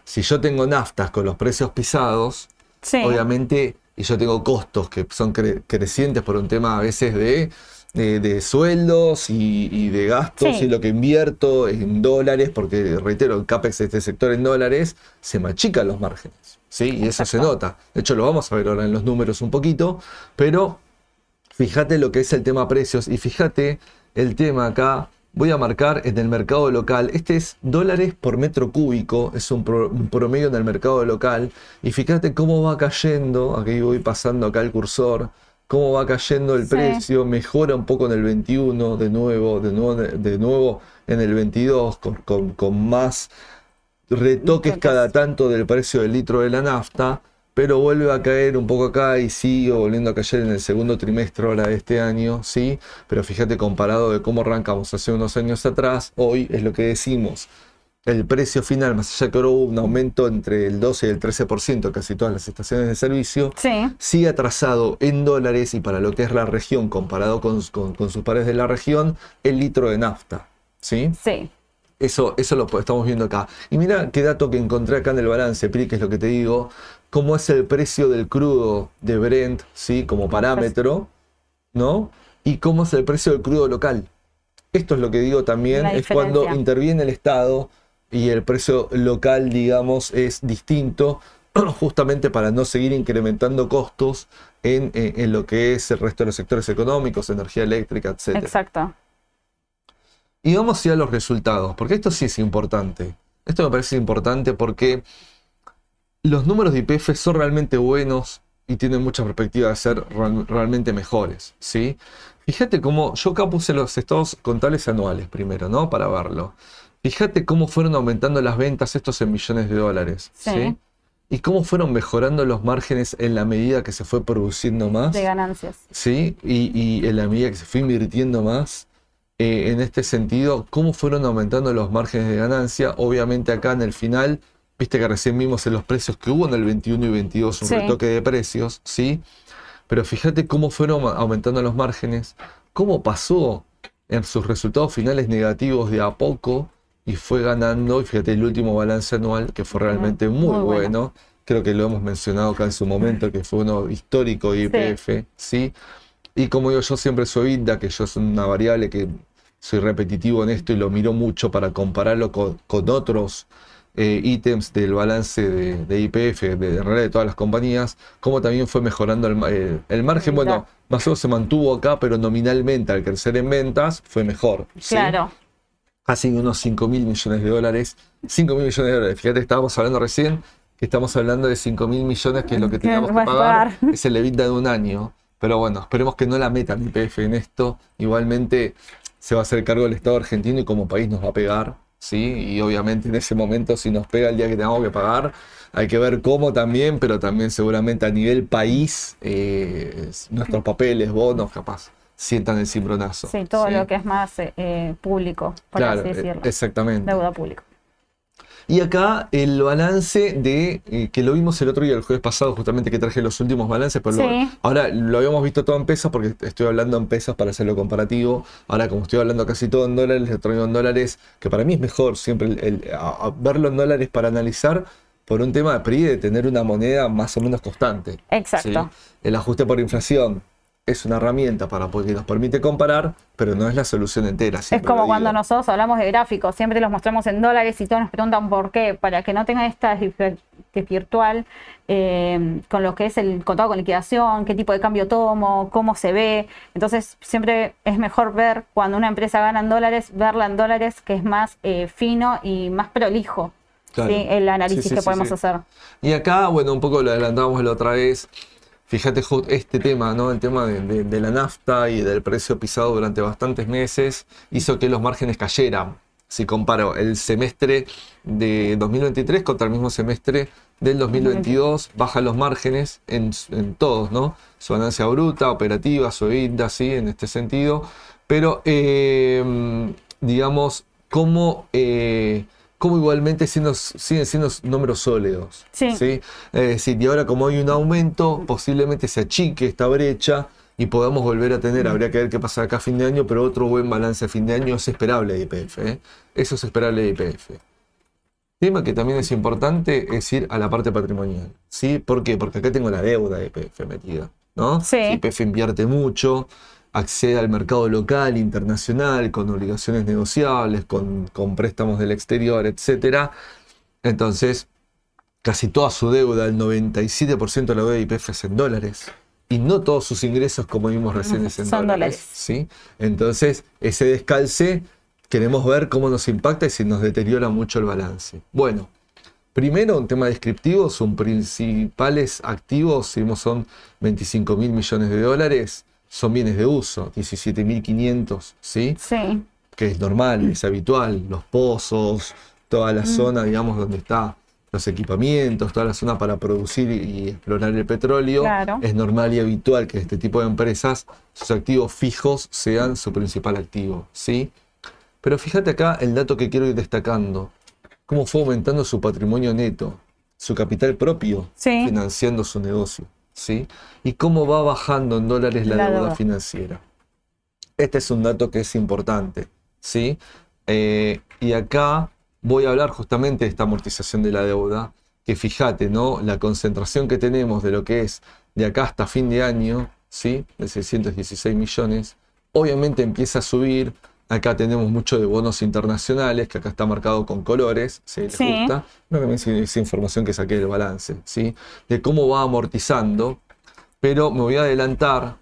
si yo tengo naftas con los precios pisados, Sí. obviamente, y yo tengo costos que son cre- crecientes por un tema a veces de, de, de sueldos y, y de gastos Sí. y lo que invierto en dólares, porque reitero, el CAPEX de este sector en dólares, se machican los márgenes, ¿sí? Y eso se nota. De hecho, lo vamos a ver ahora en los números un poquito, pero fíjate lo que es el tema precios y fíjate el tema acá. Voy a marcar en el mercado local. Este es dólares por metro cúbico, es un, pro- un promedio en el mercado local. Y fíjate cómo va cayendo. Aquí voy pasando acá el cursor. Cómo va cayendo el Sí. precio. Mejora un poco en el 21, de nuevo, de nuevo, de nuevo en el 22, con, con- con más retoques Retoques. cada tanto del precio del litro de la nafta, pero vuelve a caer un poco acá y sigue volviendo a caer en el segundo trimestre ahora de este año, ¿sí? Pero fíjate comparado de cómo arrancamos hace unos años atrás, hoy es lo que decimos. El precio final, más allá que ahora hubo un aumento entre el 12 y el 13%, casi todas las estaciones de servicio, Sí. sigue atrasado en dólares y para lo que es la región, comparado con, con- con sus pares de la región, el litro de nafta. ¿Sí? Sí. Eso, eso lo estamos viendo acá. Y mira qué dato que encontré acá en el balance, Pri, que es lo que te digo, cómo es el precio del crudo de Brent, ¿sí? Como parámetro, ¿no? Y cómo es el precio del crudo local. Esto es lo que digo también, es cuando interviene el Estado y el precio local, digamos, es distinto, justamente para no seguir incrementando costos en, en- en lo que es el resto de los sectores económicos, energía eléctrica, etc. Exacto. Y vamos ya a los resultados, porque esto sí es importante. Esto me parece importante porque los números de IPF son realmente buenos y tienen mucha perspectiva de ser real- realmente mejores, ¿sí? Fíjate cómo, yo acá puse los estados contables anuales primero, ¿no? Para verlo. Fíjate cómo fueron aumentando las ventas estos en millones de dólares, Sí. ¿sí? Y cómo fueron mejorando los márgenes en la medida que se fue produciendo más. De ganancias. ¿sí? Y, y en la medida que se fue invirtiendo más, eh, en este sentido, cómo fueron aumentando los márgenes de ganancia. Obviamente acá en el final, viste que recién vimos en los precios que hubo en el 21 y 22 un Sí. retoque de precios, ¿sí? Pero fíjate cómo fueron aumentando los márgenes, cómo pasó en sus resultados finales negativos de a poco y fue ganando, y fíjate el último balance anual que fue realmente muy, muy bueno. bueno. Creo que lo hemos mencionado acá en su momento, que fue uno histórico de IPF, ¿sí? Y como digo, yo siempre soy INDA, que yo es una variable que soy repetitivo en esto y lo miro mucho para compararlo con, con otros eh, ítems del balance de, de IPF, de, en realidad de todas las compañías, como también fue mejorando el, eh, el margen. Bueno, más o menos se mantuvo acá, pero nominalmente al crecer en ventas fue mejor. ¿sí? Claro. Casi unos 5 mil millones de dólares. 5 mil millones de dólares. Fíjate, estábamos hablando recién que estamos hablando de 5 mil millones, que es lo que teníamos que pagar. Es el EBITDA de un año. Pero bueno, esperemos que no la metan IPF en esto. Igualmente se va a hacer cargo el Estado argentino y como país nos va a pegar. ¿sí? Y obviamente en ese momento, si nos pega el día que tengamos que pagar, hay que ver cómo también, pero también seguramente a nivel país, eh, nuestros papeles, bonos, capaz, sientan el cimbronazo. Sí, todo ¿sí? lo que es más eh, eh, público, por Claro, así eh, decirlo. exactamente. Deuda pública. Y acá el balance de, eh, que lo vimos el otro día, el jueves pasado, justamente que traje los últimos balances, pero lo- Sí. ahora lo habíamos visto todo en pesos porque estoy hablando en pesos para hacerlo comparativo. Ahora como estoy hablando casi todo en dólares, lo traigo en dólares, que para mí es mejor siempre el- el- a- a verlo en dólares para analizar por un tema de PRI de tener una moneda más o menos constante. Exacto. ¿sí? El ajuste por inflación es una herramienta para porque nos permite comparar, pero no es la solución entera. Es como cuando nosotros hablamos de gráficos, siempre los mostramos en dólares y todos nos preguntan por qué, para que no tengan esta virtual eh, con lo que es el contado con liquidación, qué tipo de cambio tomo, cómo se ve. Entonces siempre es mejor ver cuando una empresa gana en dólares, verla en dólares que es más eh, fino y más prolijo. Claro. ¿sí? El análisis Sí, sí, que podemos hacer. Y acá, bueno, un poco lo adelantábamos la otra vez. Fíjate este tema, ¿no? El tema de, la nafta y del precio pisado durante bastantes meses hizo que los márgenes cayeran. Si comparo el semestre de 2023 contra el mismo semestre del 2022, bajan los márgenes en, en todos, ¿no? Su ganancia bruta, operativa, su EBITDA, sí, en este sentido. Pero, eh, digamos, cómo, eh, cómo igualmente siendo- siguen siendo números sólidos. Sí. Es decir, y ahora como hay un aumento, posiblemente se achique esta brecha y podamos volver a tener, habría que ver qué pasa acá a fin de año, pero otro buen balance a fin de año es esperable de IPF. ¿eh? Eso es esperable de IPF. Tema que también es importante es ir a la parte patrimonial. ¿sí? ¿Por qué? Porque acá tengo la deuda de IPF metida. ¿no? Sí. IPF invierte mucho, accede al mercado local, internacional, con obligaciones negociables, con, con préstamos del exterior, etc. Entonces, casi toda su deuda, el 97% de la deuda de IPF es en dólares. Y no todos sus ingresos, como vimos recién, es en Son dólares. dólares. ¿sí? Entonces, ese descalce, queremos ver cómo nos impacta y si nos deteriora mucho el balance. Bueno, primero un tema descriptivo, sus principales activos, si vemos, son 25 mil millones de dólares, son bienes de uso, 17.500, ¿sí? Sí, que es normal, es habitual, los pozos, toda la zona, digamos, donde está los equipamientos, toda la zona para producir y explorar el petróleo, Claro. es normal y habitual que este tipo de empresas, sus activos fijos sean su principal activo, ¿sí? Pero fíjate acá el dato que quiero ir destacando. cómo fue aumentando su patrimonio neto, su capital propio, Sí. financiando su negocio, ¿sí? Y cómo va bajando en dólares la, La deuda, deuda. financiera. Este es un dato que es importante, ¿sí? Eh, y acá voy a hablar justamente de esta amortización de la deuda, que fíjate, ¿no? La concentración que tenemos de lo que es de acá hasta fin de año, ¿sí? De 616 millones, obviamente empieza a subir. Acá tenemos mucho de bonos internacionales, que acá está marcado con colores, si les Sí. gusta. No, también es esa información que saqué del balance, ¿sí? De cómo va amortizando. Pero me voy a adelantar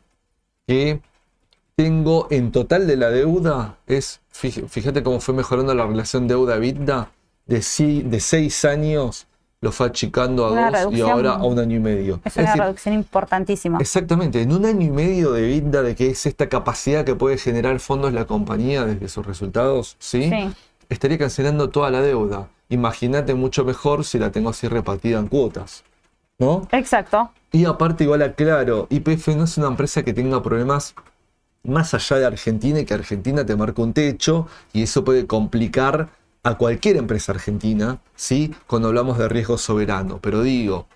que tengo en total de la deuda, es, fíjate cómo fue mejorando la relación deuda-EBITDA, de, de seis años lo fue achicando a Una dos y ahora a un año y medio. Es Es una decir, reducción importantísima. Exactamente, en un año y medio de vida de que es esta capacidad que puede generar fondos la compañía desde sus resultados, ¿sí? Sí. Estaría cancelando toda la deuda. Imagínate mucho mejor si la tengo así repartida en cuotas, ¿no? Exacto. Y aparte igual aclaro, YPF no es una empresa que tenga problemas más allá de Argentina y que Argentina te marca un techo y eso puede complicar a cualquier empresa argentina, ¿sí? Cuando hablamos de riesgo soberano. Pero digo,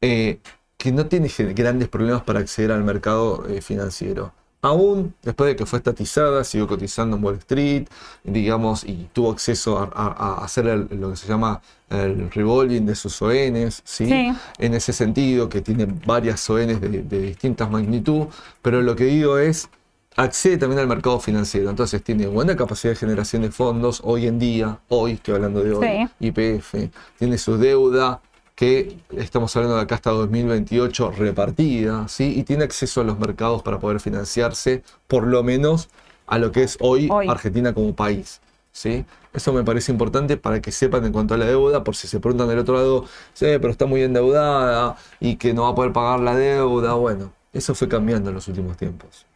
eh, que no tiene grandes problemas para acceder al mercado eh, financiero. Aún después de que fue estatizada, siguió cotizando en Wall Street, digamos, y tuvo acceso a, a- a hacer el- lo que se llama el revolving de sus ONs, ¿sí? Sí. En ese sentido, que tiene varias ONs de, de distintas magnitud, pero lo que digo es, accede también al mercado financiero. Entonces tiene buena capacidad de generación de fondos hoy en día, hoy estoy hablando de hoy, Sí. IPF, tiene su deuda que estamos hablando de acá hasta 2028 repartida, ¿sí? Y tiene acceso a los mercados para poder financiarse, por lo menos a lo que es hoy, Hoy. Argentina como país, ¿sí? Eso me parece importante para que sepan en cuanto a la deuda, por si se preguntan del otro lado, sí, pero está muy endeudada y que no va a poder pagar la deuda, bueno, eso fue cambiando en los últimos tiempos.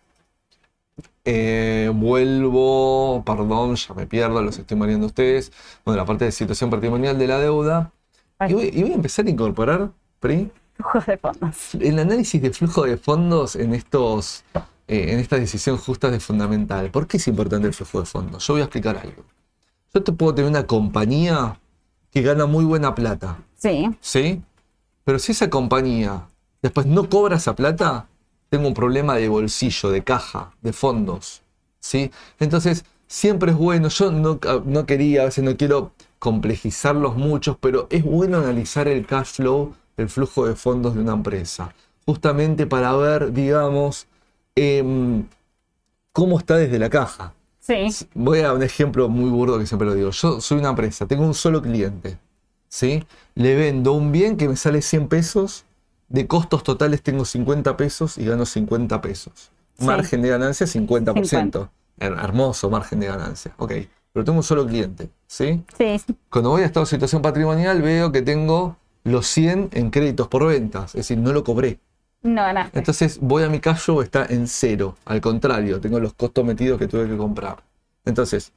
Eh, vuelvo, perdón, ya me pierdo, los estoy mareando a ustedes. Bueno, la parte de situación patrimonial de la deuda. Y voy, y voy a empezar a incorporar, Pri, Flujos de fondos. el análisis de flujo de fondos en estos eh, en esta decisión justa es fundamental. ¿Por qué es importante el flujo de fondos? Yo voy a explicar algo. Yo te puedo tener una compañía que gana muy buena plata, Sí. ¿sí? Pero si esa compañía después no cobra esa plata, tengo un problema de bolsillo, de caja, de fondos, ¿sí? Entonces, siempre es bueno, yo no, no quería, a veces no quiero complejizarlos muchos, pero es bueno analizar el cash flow, el flujo de fondos de una empresa, justamente para ver, digamos, em, cómo está desde la caja. Sí. Voy a un ejemplo muy burdo que siempre lo digo. Yo soy una empresa, tengo un solo cliente. ¿sí? Le vendo un bien que me sale 100 pesos, de costos totales tengo 50 pesos y gano 50 pesos. Sí. Margen de ganancia 50%. 50. Her- Hermoso margen de ganancia. Ok, pero tengo un solo cliente. ¿sí? Sí. Cuando voy a estado de situación patrimonial veo que tengo los 100 en créditos por ventas. Es decir, no lo cobré. No ganaste. Entonces voy a mi cash flow, está en cero. Al contrario, tengo los costos metidos que tuve que comprar. Entonces,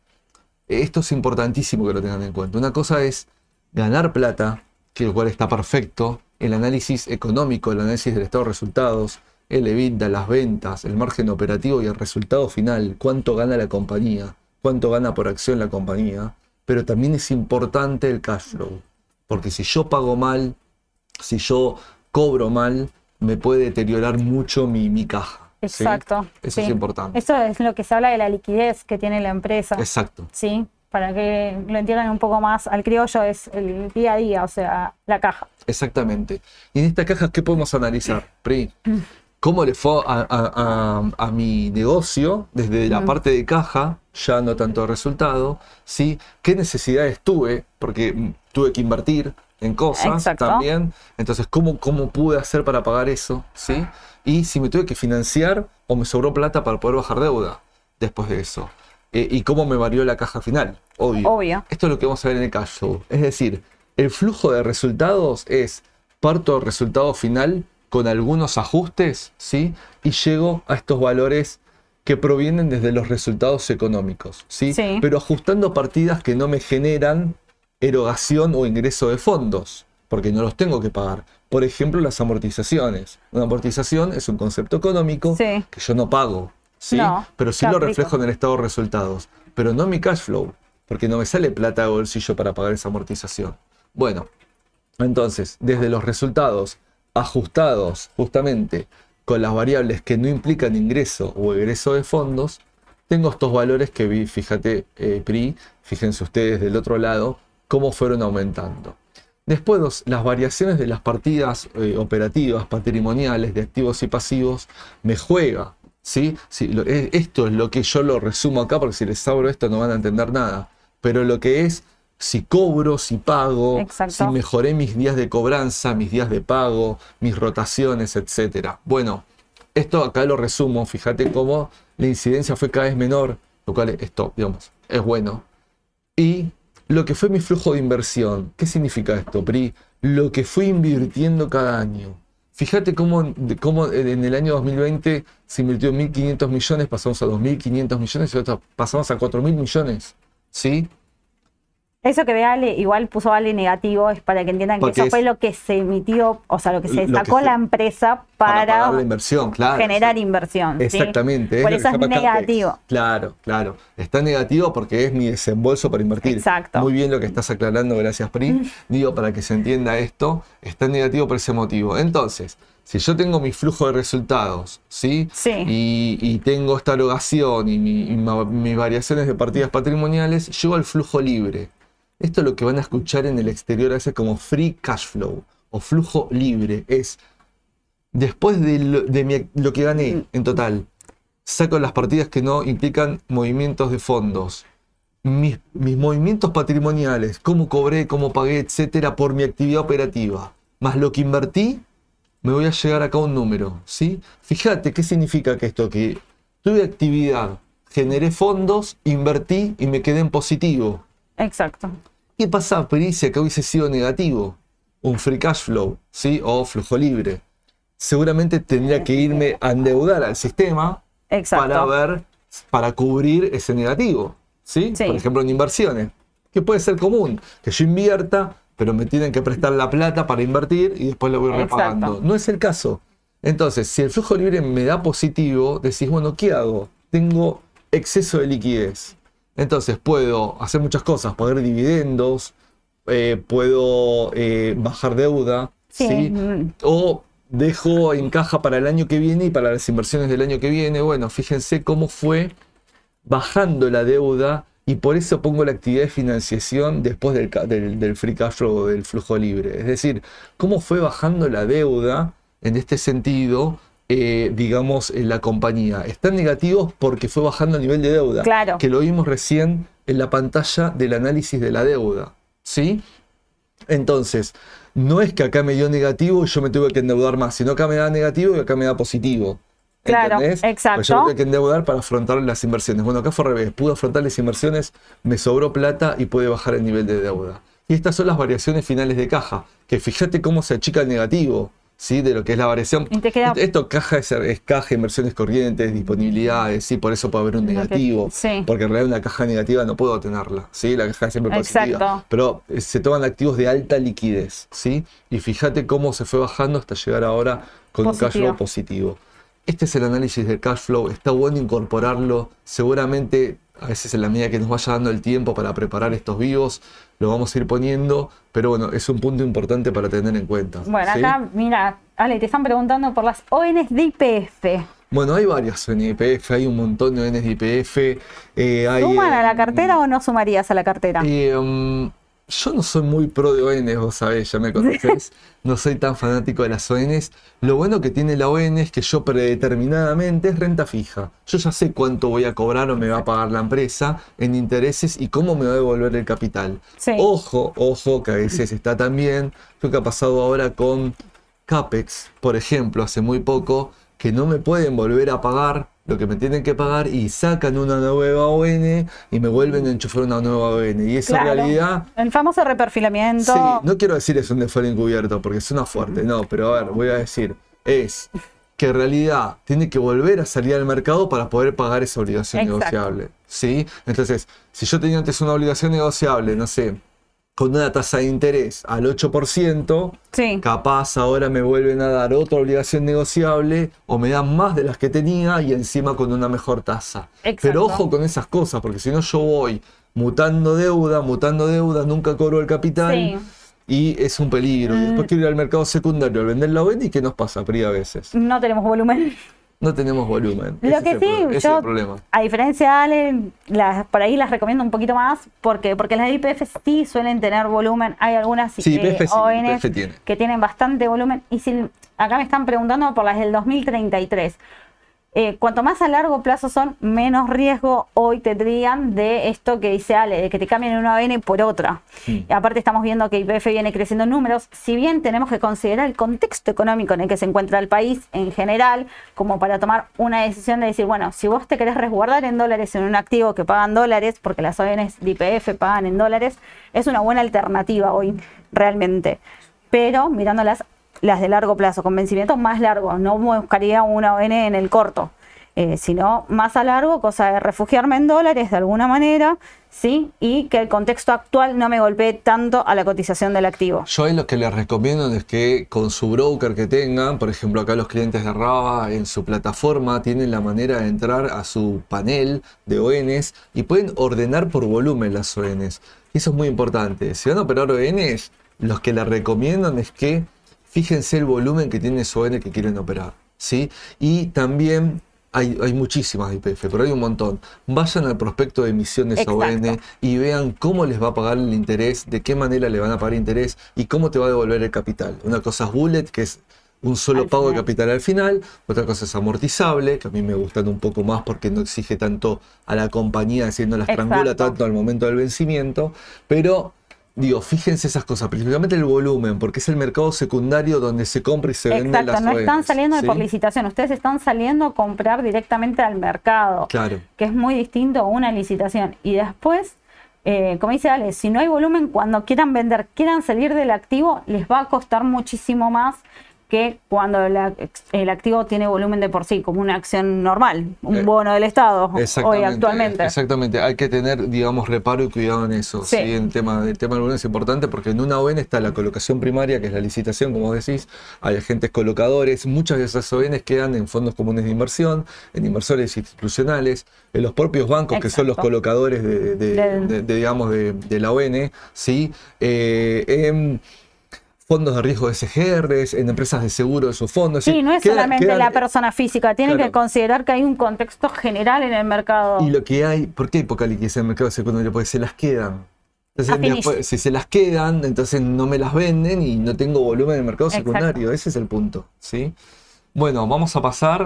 esto es importantísimo que lo tengan en cuenta. Una cosa es ganar plata, que lo cual está perfecto, el análisis económico, el análisis del estado de resultados, el EBITDA, las ventas, el margen operativo y el resultado final, cuánto gana la compañía, cuánto gana por acción la compañía, pero también es importante el cash flow, porque si yo pago mal, si yo cobro mal, me puede deteriorar mucho mi, mi caja. ¿sí? Exacto. Eso sí. es importante. Eso es lo que se habla de la liquidez que tiene la empresa. Exacto. Sí. Para que lo entiendan un poco más al criollo, es el día a día, o sea, la caja. Exactamente. Y en esta caja, ¿qué podemos analizar? Pri, ¿cómo le fue a, a- a- a mi negocio desde la parte de caja, ya no tanto resultado? ¿sí? ¿Qué necesidades tuve? Porque mm, tuve que invertir en cosas Exacto. también. Entonces, ¿cómo, ¿cómo pude hacer para pagar eso? ¿sí? Y si me tuve que financiar o me sobró plata para poder bajar deuda después de eso. Eh, y cómo me varió la caja final, obvio. Obvio. Esto es lo que vamos a ver en el cash flow. Es decir, el flujo de resultados es parto del resultado final con algunos ajustes, ¿sí? Y llego a estos valores que provienen desde los resultados económicos, ¿sí? Sí. Pero ajustando partidas que no me generan erogación o ingreso de fondos, porque no los tengo que pagar. Por ejemplo, las amortizaciones. Una amortización es un concepto económico Sí. que yo no pago, ¿sí? No, Pero sí lo reflejo en el estado de resultados, pero no en mi cash flow, porque no me sale plata de bolsillo para pagar esa amortización. Bueno, entonces, desde los resultados ajustados justamente con las variables que no implican ingreso o egreso de fondos, tengo estos valores que vi, fíjate, eh, PRI, fíjense ustedes del otro lado, cómo fueron aumentando. Después, las variaciones de las partidas eh, operativas, patrimoniales, de activos y pasivos, me juega. ¿sí? eh, esto es lo que yo lo resumo acá, porque si les abro esto no van a entender nada. Pero lo que es si cobro, si pago, si mejoré mis días de cobranza, mis días de pago, mis rotaciones, etc. Bueno, esto acá lo resumo, fíjate cómo la incidencia fue cada vez menor, lo cual esto, digamos, es bueno. Y lo que fue mi flujo de inversión, ¿qué significa esto, PRI? Lo que fui invirtiendo cada año. Fíjate cómo, cómo en el año 2020 se invirtió 1.500 millones, pasamos a 2.500 millones y ahora pasamos a 4.000 millones. ¿Sí? Eso que ve Ale, igual puso Ale negativo, es para que entiendan que eso fue lo que se emitió, o sea, lo que se sacó la empresa para, inversión, generar inversión. Exactamente. Por eso es negativo. Claro, claro. Está negativo porque es mi desembolso para invertir. Exacto. Muy bien lo que estás aclarando, gracias Pri. Mm. Digo, para que se entienda esto, está negativo por ese motivo. Entonces, si yo tengo mi flujo de resultados, ¿sí? Sí. Y, tengo esta erogación y, mis variaciones de partidas patrimoniales, llego al flujo libre. Esto es lo que van a escuchar en el exterior a veces como free cash flow o flujo libre. Es después de lo, que gané en total, saco las partidas que no implican movimientos de fondos. Mis, movimientos patrimoniales, cómo cobré, cómo pagué, etcétera, por mi actividad operativa, más lo que invertí, me voy a llegar acá a un número. ¿sí? Fíjate qué significa que esto, que tuve actividad, generé fondos, invertí y me quedé en positivo. Exacto. ¿Qué pasa, pericia, que hubiese sido negativo? Un free cash flow, ¿sí? O flujo libre. Seguramente tendría que irme a endeudar al sistema para ver, para cubrir ese negativo, ¿sí? Por ejemplo, en inversiones, que puede ser común, que yo invierta, pero me tienen que prestar la plata para invertir y después lo voy repagando. No es el caso. Entonces, si el flujo libre me da positivo, decís, bueno, ¿qué hago? Tengo exceso de liquidez. Entonces puedo hacer muchas cosas, poder dividendos, eh, puedo eh, bajar deuda, sí. o dejo en caja para el año que viene y para las inversiones del año que viene. Bueno, fíjense cómo fue bajando la deuda y por eso pongo la actividad de financiación después del, del, free cash flow, del flujo libre. Es decir, cómo fue bajando la deuda en este sentido eh, digamos, en la compañía. Están negativos porque fue bajando el nivel de deuda. Claro. Que lo vimos recién en la pantalla del análisis de la deuda. ¿Sí? Entonces, no es que acá me dio negativo y yo me tuve que endeudar más, sino acá me da negativo y acá me da positivo. Claro, exacto. Pues yo tuve que endeudar para afrontar las inversiones. Bueno, acá fue al revés. Pude afrontar las inversiones, me sobró plata y pude bajar el nivel de deuda. Y estas son las variaciones finales de caja, que fíjate cómo se achica el negativo. ¿Sí? de lo que es la variación. Esto caja es, es, caja, inversiones corrientes, disponibilidades, ¿sí? por eso puede haber un negativo. Porque en realidad una caja negativa no puedo tenerla. ¿sí? La caja es siempre positiva. Pero eh, se toman activos de alta liquidez. ¿sí? Y fíjate cómo se fue bajando hasta llegar ahora con un cash flow positivo. Este es el análisis del cash flow. Está bueno incorporarlo. Seguramente a veces en la medida que nos vaya dando el tiempo para preparar estos vivos, lo vamos a ir poniendo, pero bueno, es un punto importante para tener en cuenta. Bueno, acá, mira, Ale, te están preguntando por las ONs de IPF. Bueno, hay varias ONs de IPF, hay un montón de ONs de IPF. Eh, ¿Suman a la cartera o no sumarías a la cartera? Eh, um, yo no soy muy pro de ONs, vos sabés, ya me conocés. no soy tan fanático de las ONs. Lo bueno que tiene la ON es que yo predeterminadamente es renta fija. Yo ya sé cuánto voy a cobrar o me va a pagar la empresa en intereses y cómo me va a devolver el capital. Ojo, ojo, que a veces está también lo que ha pasado ahora con CAPEX, por ejemplo, hace muy poco, que no me pueden volver a pagar lo que me tienen que pagar y sacan una nueva ON y me vuelven a enchufar una nueva ON. Y esa realidad. El famoso reperfilamiento. Sí, no quiero decir es un default encubierto porque suena fuerte, no, pero a ver, voy a decir, es que en realidad tiene que volver a salir al mercado para poder pagar esa obligación negociable. ¿Sí? Entonces, si yo tenía antes una obligación negociable, no sé, con una tasa de interés al 8%, capaz ahora me vuelven a dar otra obligación negociable o me dan más de las que tenía y encima con una mejor tasa. Pero ojo con esas cosas, porque si no yo voy mutando deuda, mutando deuda, nunca cobró el capital. Sí. Y es un peligro. Y después Mm. quiero ir al mercado secundario al vender la ON y ¿qué nos pasa, Pri, a veces? No tenemos volumen. No tenemos volumen. Lo Ese que sí, pro- yo, el problema. a diferencia de Ale, las, por ahí las recomiendo un poquito más porque porque las IPF sí suelen tener volumen. Hay algunas Sí, eh, IPF ONs tiene. que tienen bastante volumen. Y si acá me están preguntando por las del 2033. Eh, cuanto más a largo plazo son, menos riesgo hoy tendrían de esto que dice Ale, de que te cambien una ON por otra. Sí. Aparte estamos viendo que IPF viene creciendo en números, si bien tenemos que considerar el contexto económico en el que se encuentra el país en general, como para tomar una decisión de decir, bueno, si vos te querés resguardar en dólares en un activo que pagan dólares, porque las ONs de IPF pagan en dólares, es una buena alternativa hoy, realmente. Pero mirándolas las de largo plazo, con vencimientos más largos, no buscaría una ON en el corto. eh, sino más a largo, cosa de refugiarme en dólares de alguna manera, ¿sí? Y que el contexto actual no me golpee tanto a la cotización del activo. Yo ahí lo que les recomiendo es que con su broker que tengan, por ejemplo acá los clientes de Raba en su plataforma tienen la manera de entrar a su panel de ONs y pueden ordenar por volumen las ONs. Eso es muy importante. Si van a operar ONs, los que les recomiendan es que fíjense el volumen que tiene su ON que quieren operar. ¿sí? Y también hay, hay muchísimas IPF, pero hay un montón. Vayan al prospecto de emisión de esa Exacto. ON y vean cómo les va a pagar el interés, de qué manera le van a pagar interés y cómo te va a devolver el capital. Una cosa es bullet, que es un solo Al pago de capital al final. Otra cosa es amortizable, que a mí me gustan un poco más porque no exige tanto a la compañía, decir, no la estrangula tanto al momento del vencimiento. Pero, digo, fíjense esas cosas, principalmente el volumen, porque es el mercado secundario donde se compra y se vende Exacto, las no están saliendo por licitación, ustedes están saliendo a comprar directamente al mercado, Claro. que es muy distinto a una licitación. Y después, eh, como dice Ale, si no hay volumen, cuando quieran vender, quieran salir del activo, les va a costar muchísimo más que cuando la- el activo tiene volumen de por sí, como una acción normal, un Eh, bono del Estado hoy actualmente. Exactamente, hay que tener, digamos, reparo y cuidado en eso. Sí. Sí. El, tema, el tema del volumen es importante porque en una ON está la colocación primaria, que es la licitación, como decís, hay agentes colocadores, muchas de esas ONs quedan en fondos comunes de inversión, en inversores institucionales, en los propios bancos, que son los colocadores de, de- Del- de- de, digamos, de, de la ON, ¿sí? Eh, en fondos de riesgo de SGRs, en empresas de seguro de sus fondos. Sí, no es solamente quedan- la persona física, tienen claro. que considerar que hay un contexto general en el mercado. Y lo que hay, ¿por qué hay poca liquidez en el mercado secundario? Porque se las quedan. Entonces, después, si se las quedan, entonces no me las venden y no tengo volumen en el mercado Exacto. secundario. Ese es el punto. ¿sí? Bueno, vamos a pasar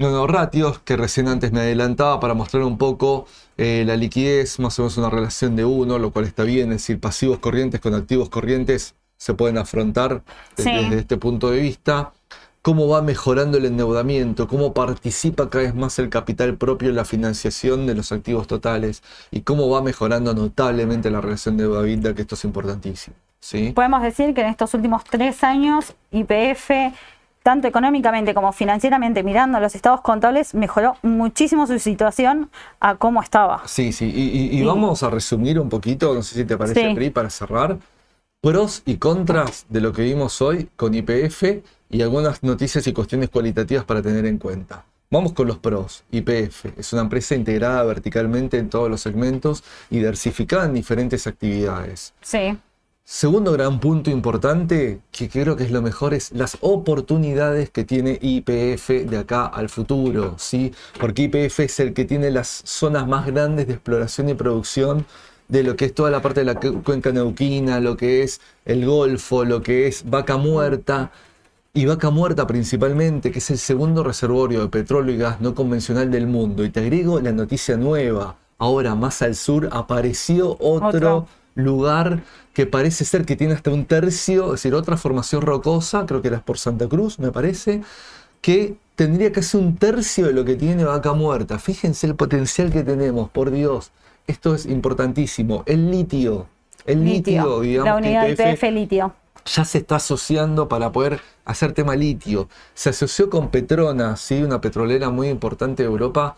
a los ratios que recién antes me adelantaba para mostrar un poco eh, la liquidez, más o menos una relación de uno, lo cual está bien. Es decir, pasivos corrientes con activos corrientes se pueden afrontar desde, Sí. desde este punto de vista cómo va mejorando el endeudamiento, cómo participa cada vez más el capital propio en la financiación de los activos totales y cómo va mejorando notablemente la relación de deuda que esto es importantísimo. ¿sí? Podemos decir que en estos últimos tres años, IPF, tanto económicamente como financieramente, mirando los estados contables, mejoró muchísimo su situación a cómo estaba. Sí, sí, y, y- y Sí. vamos a resumir un poquito, no sé si te parece, Sí. Pri, para cerrar, pros y contras de lo que vimos hoy con IPF y algunas noticias y cuestiones cualitativas para tener en cuenta. Vamos con los pros. IPF es una empresa integrada verticalmente en todos los segmentos y diversificada en diferentes actividades. Sí, Segundo gran punto importante, que creo que es lo mejor, es las oportunidades que tiene IPF de acá al futuro, ¿sí? Porque IPF es el que tiene las zonas más grandes de exploración y producción de lo que es toda la parte de la cu- cuenca neuquina, lo que es el Golfo, lo que es Vaca Muerta. Y Vaca Muerta principalmente, que es el segundo reservorio de petróleo y gas no convencional del mundo. Y te agrego la noticia nueva. Ahora, más al sur, apareció otro, Otro. lugar que parece ser que tiene hasta un tercio, es decir, otra formación rocosa, creo que era por Santa Cruz, me parece, que tendría casi un tercio de lo que tiene Vaca Muerta. Fíjense el potencial que tenemos, por Dios. Esto es importantísimo. El litio. El litio, digamos, la que unidad IPF litio. ya se está asociando para poder hacer tema litio. Se asoció con Petronas, ¿sí? una petrolera muy importante de Europa,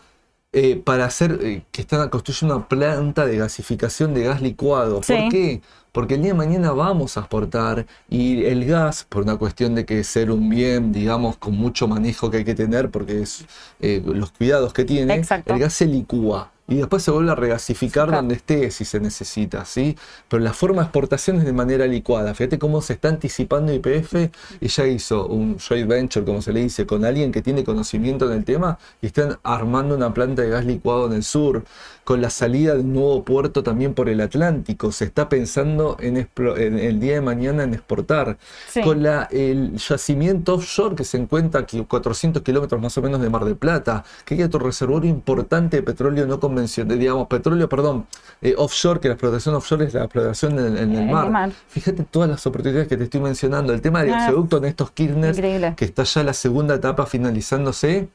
eh, para hacer eh, que están construyendo una planta de gasificación de gas licuado. Sí. ¿Por qué? Porque el día de mañana vamos a exportar y el gas, por una cuestión de que ser un bien, digamos, con mucho manejo que hay que tener, porque es eh, los cuidados que tiene, Exacto. el gas se licúa. Y después se vuelve a regasificar donde esté si se necesita, ¿sí? Pero la forma de exportación es de manera licuada. Fíjate cómo se está anticipando YPF y ya hizo un joint venture, como se le dice, con alguien que tiene conocimiento en el tema y están armando una planta de gas licuado en el sur. Con la salida de un nuevo puerto también por el Atlántico, se está pensando en, el día de mañana en exportar. Con la, el yacimiento offshore que se encuentra aquí 400 kilómetros más o menos de Mar del Plata, que hay otro reservorio importante de petróleo no convencional, digamos, petróleo, perdón, eh, offshore, que la explotación offshore es la explotación en, el, mar. Fíjate todas las oportunidades que te estoy mencionando. El tema del ah, gasoducto en estos Kirchner, que está ya la segunda etapa finalizándose,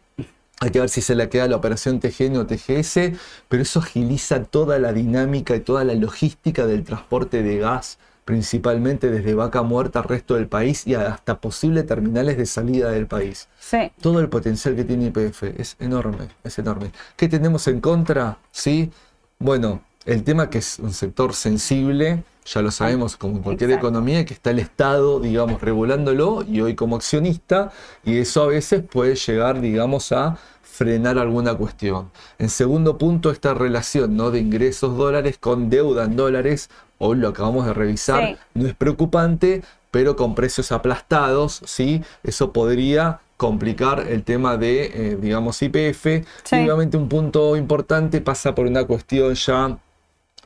hay que ver si se le queda la operación TGN o TGS, pero eso agiliza toda la dinámica y toda la logística del transporte de gas, principalmente desde Vaca Muerta al resto del país y hasta posibles terminales de salida del país. Sí. Todo el potencial que tiene IPF es enorme, es enorme. ¿Qué tenemos en contra? Sí, bueno, el tema que es un sector sensible, ya lo sabemos como en cualquier economía, que está el Estado, digamos, regulándolo y hoy como accionista, y eso a veces puede llegar, digamos, a frenar alguna cuestión. En segundo punto, esta relación ¿no? de ingresos dólares con deuda en dólares, hoy lo acabamos de revisar, no es preocupante, pero con precios aplastados, ¿sí? eso podría complicar el tema de, eh, digamos, IPF. obviamente un punto importante pasa por una cuestión ya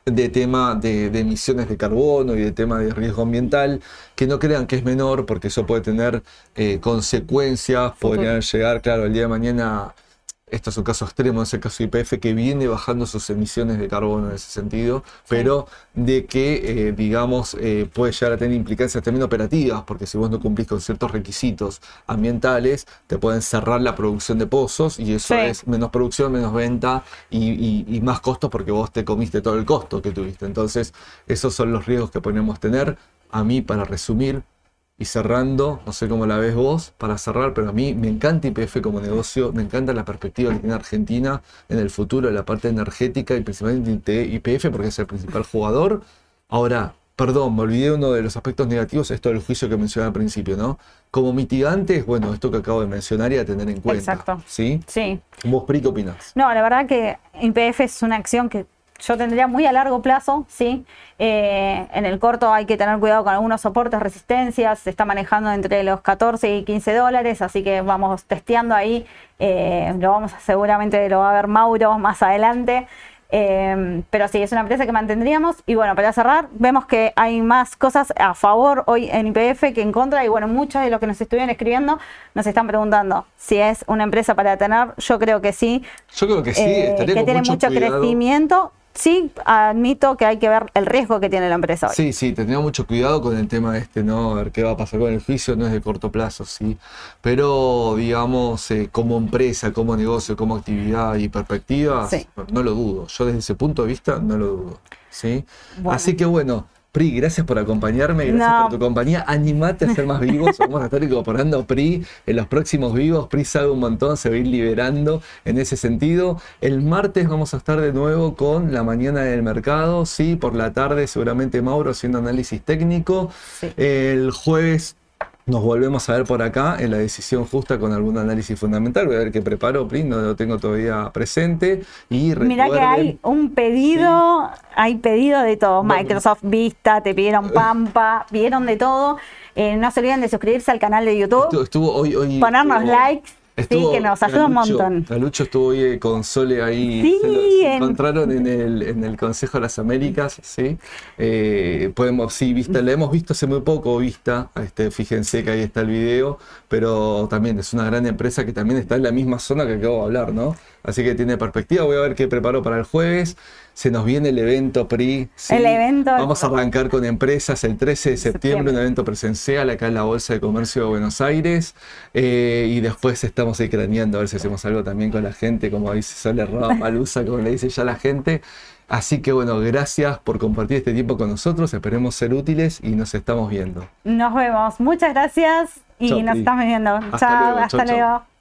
de tema de, emisiones de carbono y de tema de riesgo ambiental, que no crean que es menor, porque eso puede tener eh, consecuencias, podrían llegar, claro, el día de mañana esto es un caso extremo, es el caso IPF que viene bajando sus emisiones de carbono en ese sentido, pero de que, eh, digamos, eh, puede llegar a tener implicancias también operativas, porque si vos no cumplís con ciertos requisitos ambientales, te pueden cerrar la producción de pozos y eso es menos producción, menos venta y, más costos porque vos te comiste todo el costo que tuviste. Entonces, esos son los riesgos que podemos tener. A mí, para resumir, y cerrando, no sé cómo la ves vos, para cerrar, pero a mí me encanta IPF como negocio, me encanta la perspectiva que tiene Argentina en el futuro, la parte energética y principalmente IPF porque es el principal jugador. Ahora, perdón, me olvidé uno de los aspectos negativos, esto del juicio que mencioné al principio, ¿no? Como mitigantes, bueno, esto que acabo de mencionar y a tener en cuenta. Exacto. ¿Sí? Sí. ¿Vos, Pri, qué opinás? No, la verdad que IPF es una acción que yo tendría muy a largo plazo, ¿sí? Eh, en el corto hay que tener cuidado con algunos soportes, resistencias, se está manejando entre los 14 y 15 dólares, así que vamos testeando ahí, eh, lo vamos a, seguramente lo va a ver Mauro más adelante. Eh, pero sí, es una empresa que mantendríamos. Y bueno, para cerrar, vemos que hay más cosas a favor hoy en IPF que en contra. Y bueno, muchos de los que nos estuvieron escribiendo nos están preguntando si es una empresa para tener. Yo creo que sí. Yo creo que sí, estaría que tiene mucho crecimiento sí admito que hay que ver el riesgo que tiene la empresa hoy. Sí, sí, tendría mucho cuidado con el tema este, ¿no? A ver qué va a pasar con el juicio, no es de corto plazo, sí. Pero, digamos, eh, como empresa, como negocio, como actividad y perspectiva, no lo dudo. Yo desde ese punto de vista no lo dudo. ¿sí? Así que bueno, Pri, gracias por acompañarme, gracias por tu compañía. Animate a ser más vivos. Vamos a estar incorporando Pri en los próximos vivos. Pri sabe un montón, se va a ir liberando en ese sentido. El martes vamos a estar de nuevo con la mañana del mercado. Sí, por la tarde seguramente Mauro haciendo análisis técnico. El jueves nos volvemos a ver por acá en la decisión justa con algún análisis fundamental. Voy a ver qué preparo, Pri, no lo tengo todavía presente. Y Mira que hay un pedido, hay pedido de todo. Microsoft Vista, te pidieron Pampa, pidieron de todo. Eh, no se olviden de suscribirse al canal de YouTube. Estuvo, hoy, hoy, ponernos likes sí, que nos ayuda un montón. Lucho estuvo hoy con Sole ahí. Sí, se, encontraron en el, en el, Consejo de las Américas, ¿sí? Eh, podemos, sí, vista, la hemos visto hace muy poco, vista. Este, fíjense que ahí está el video, pero también es una gran empresa que también está en la misma zona que acabo de hablar, ¿no? Así que tiene perspectiva. Voy a ver qué preparo para el jueves. Se nos viene el evento PRI. El evento. Vamos a arrancar con empresas el 13 de septiembre, un evento presencial acá en la Bolsa de Comercio de Buenos Aires. Eh, y después estamos ahí craneando a ver si hacemos algo también con la gente, como dice Sole Malusa, como le dice ya la gente. Así que bueno, gracias por compartir este tiempo con nosotros. Esperemos ser útiles y nos estamos viendo. Nos vemos. Muchas gracias y nos estamos viendo. Chao, hasta luego.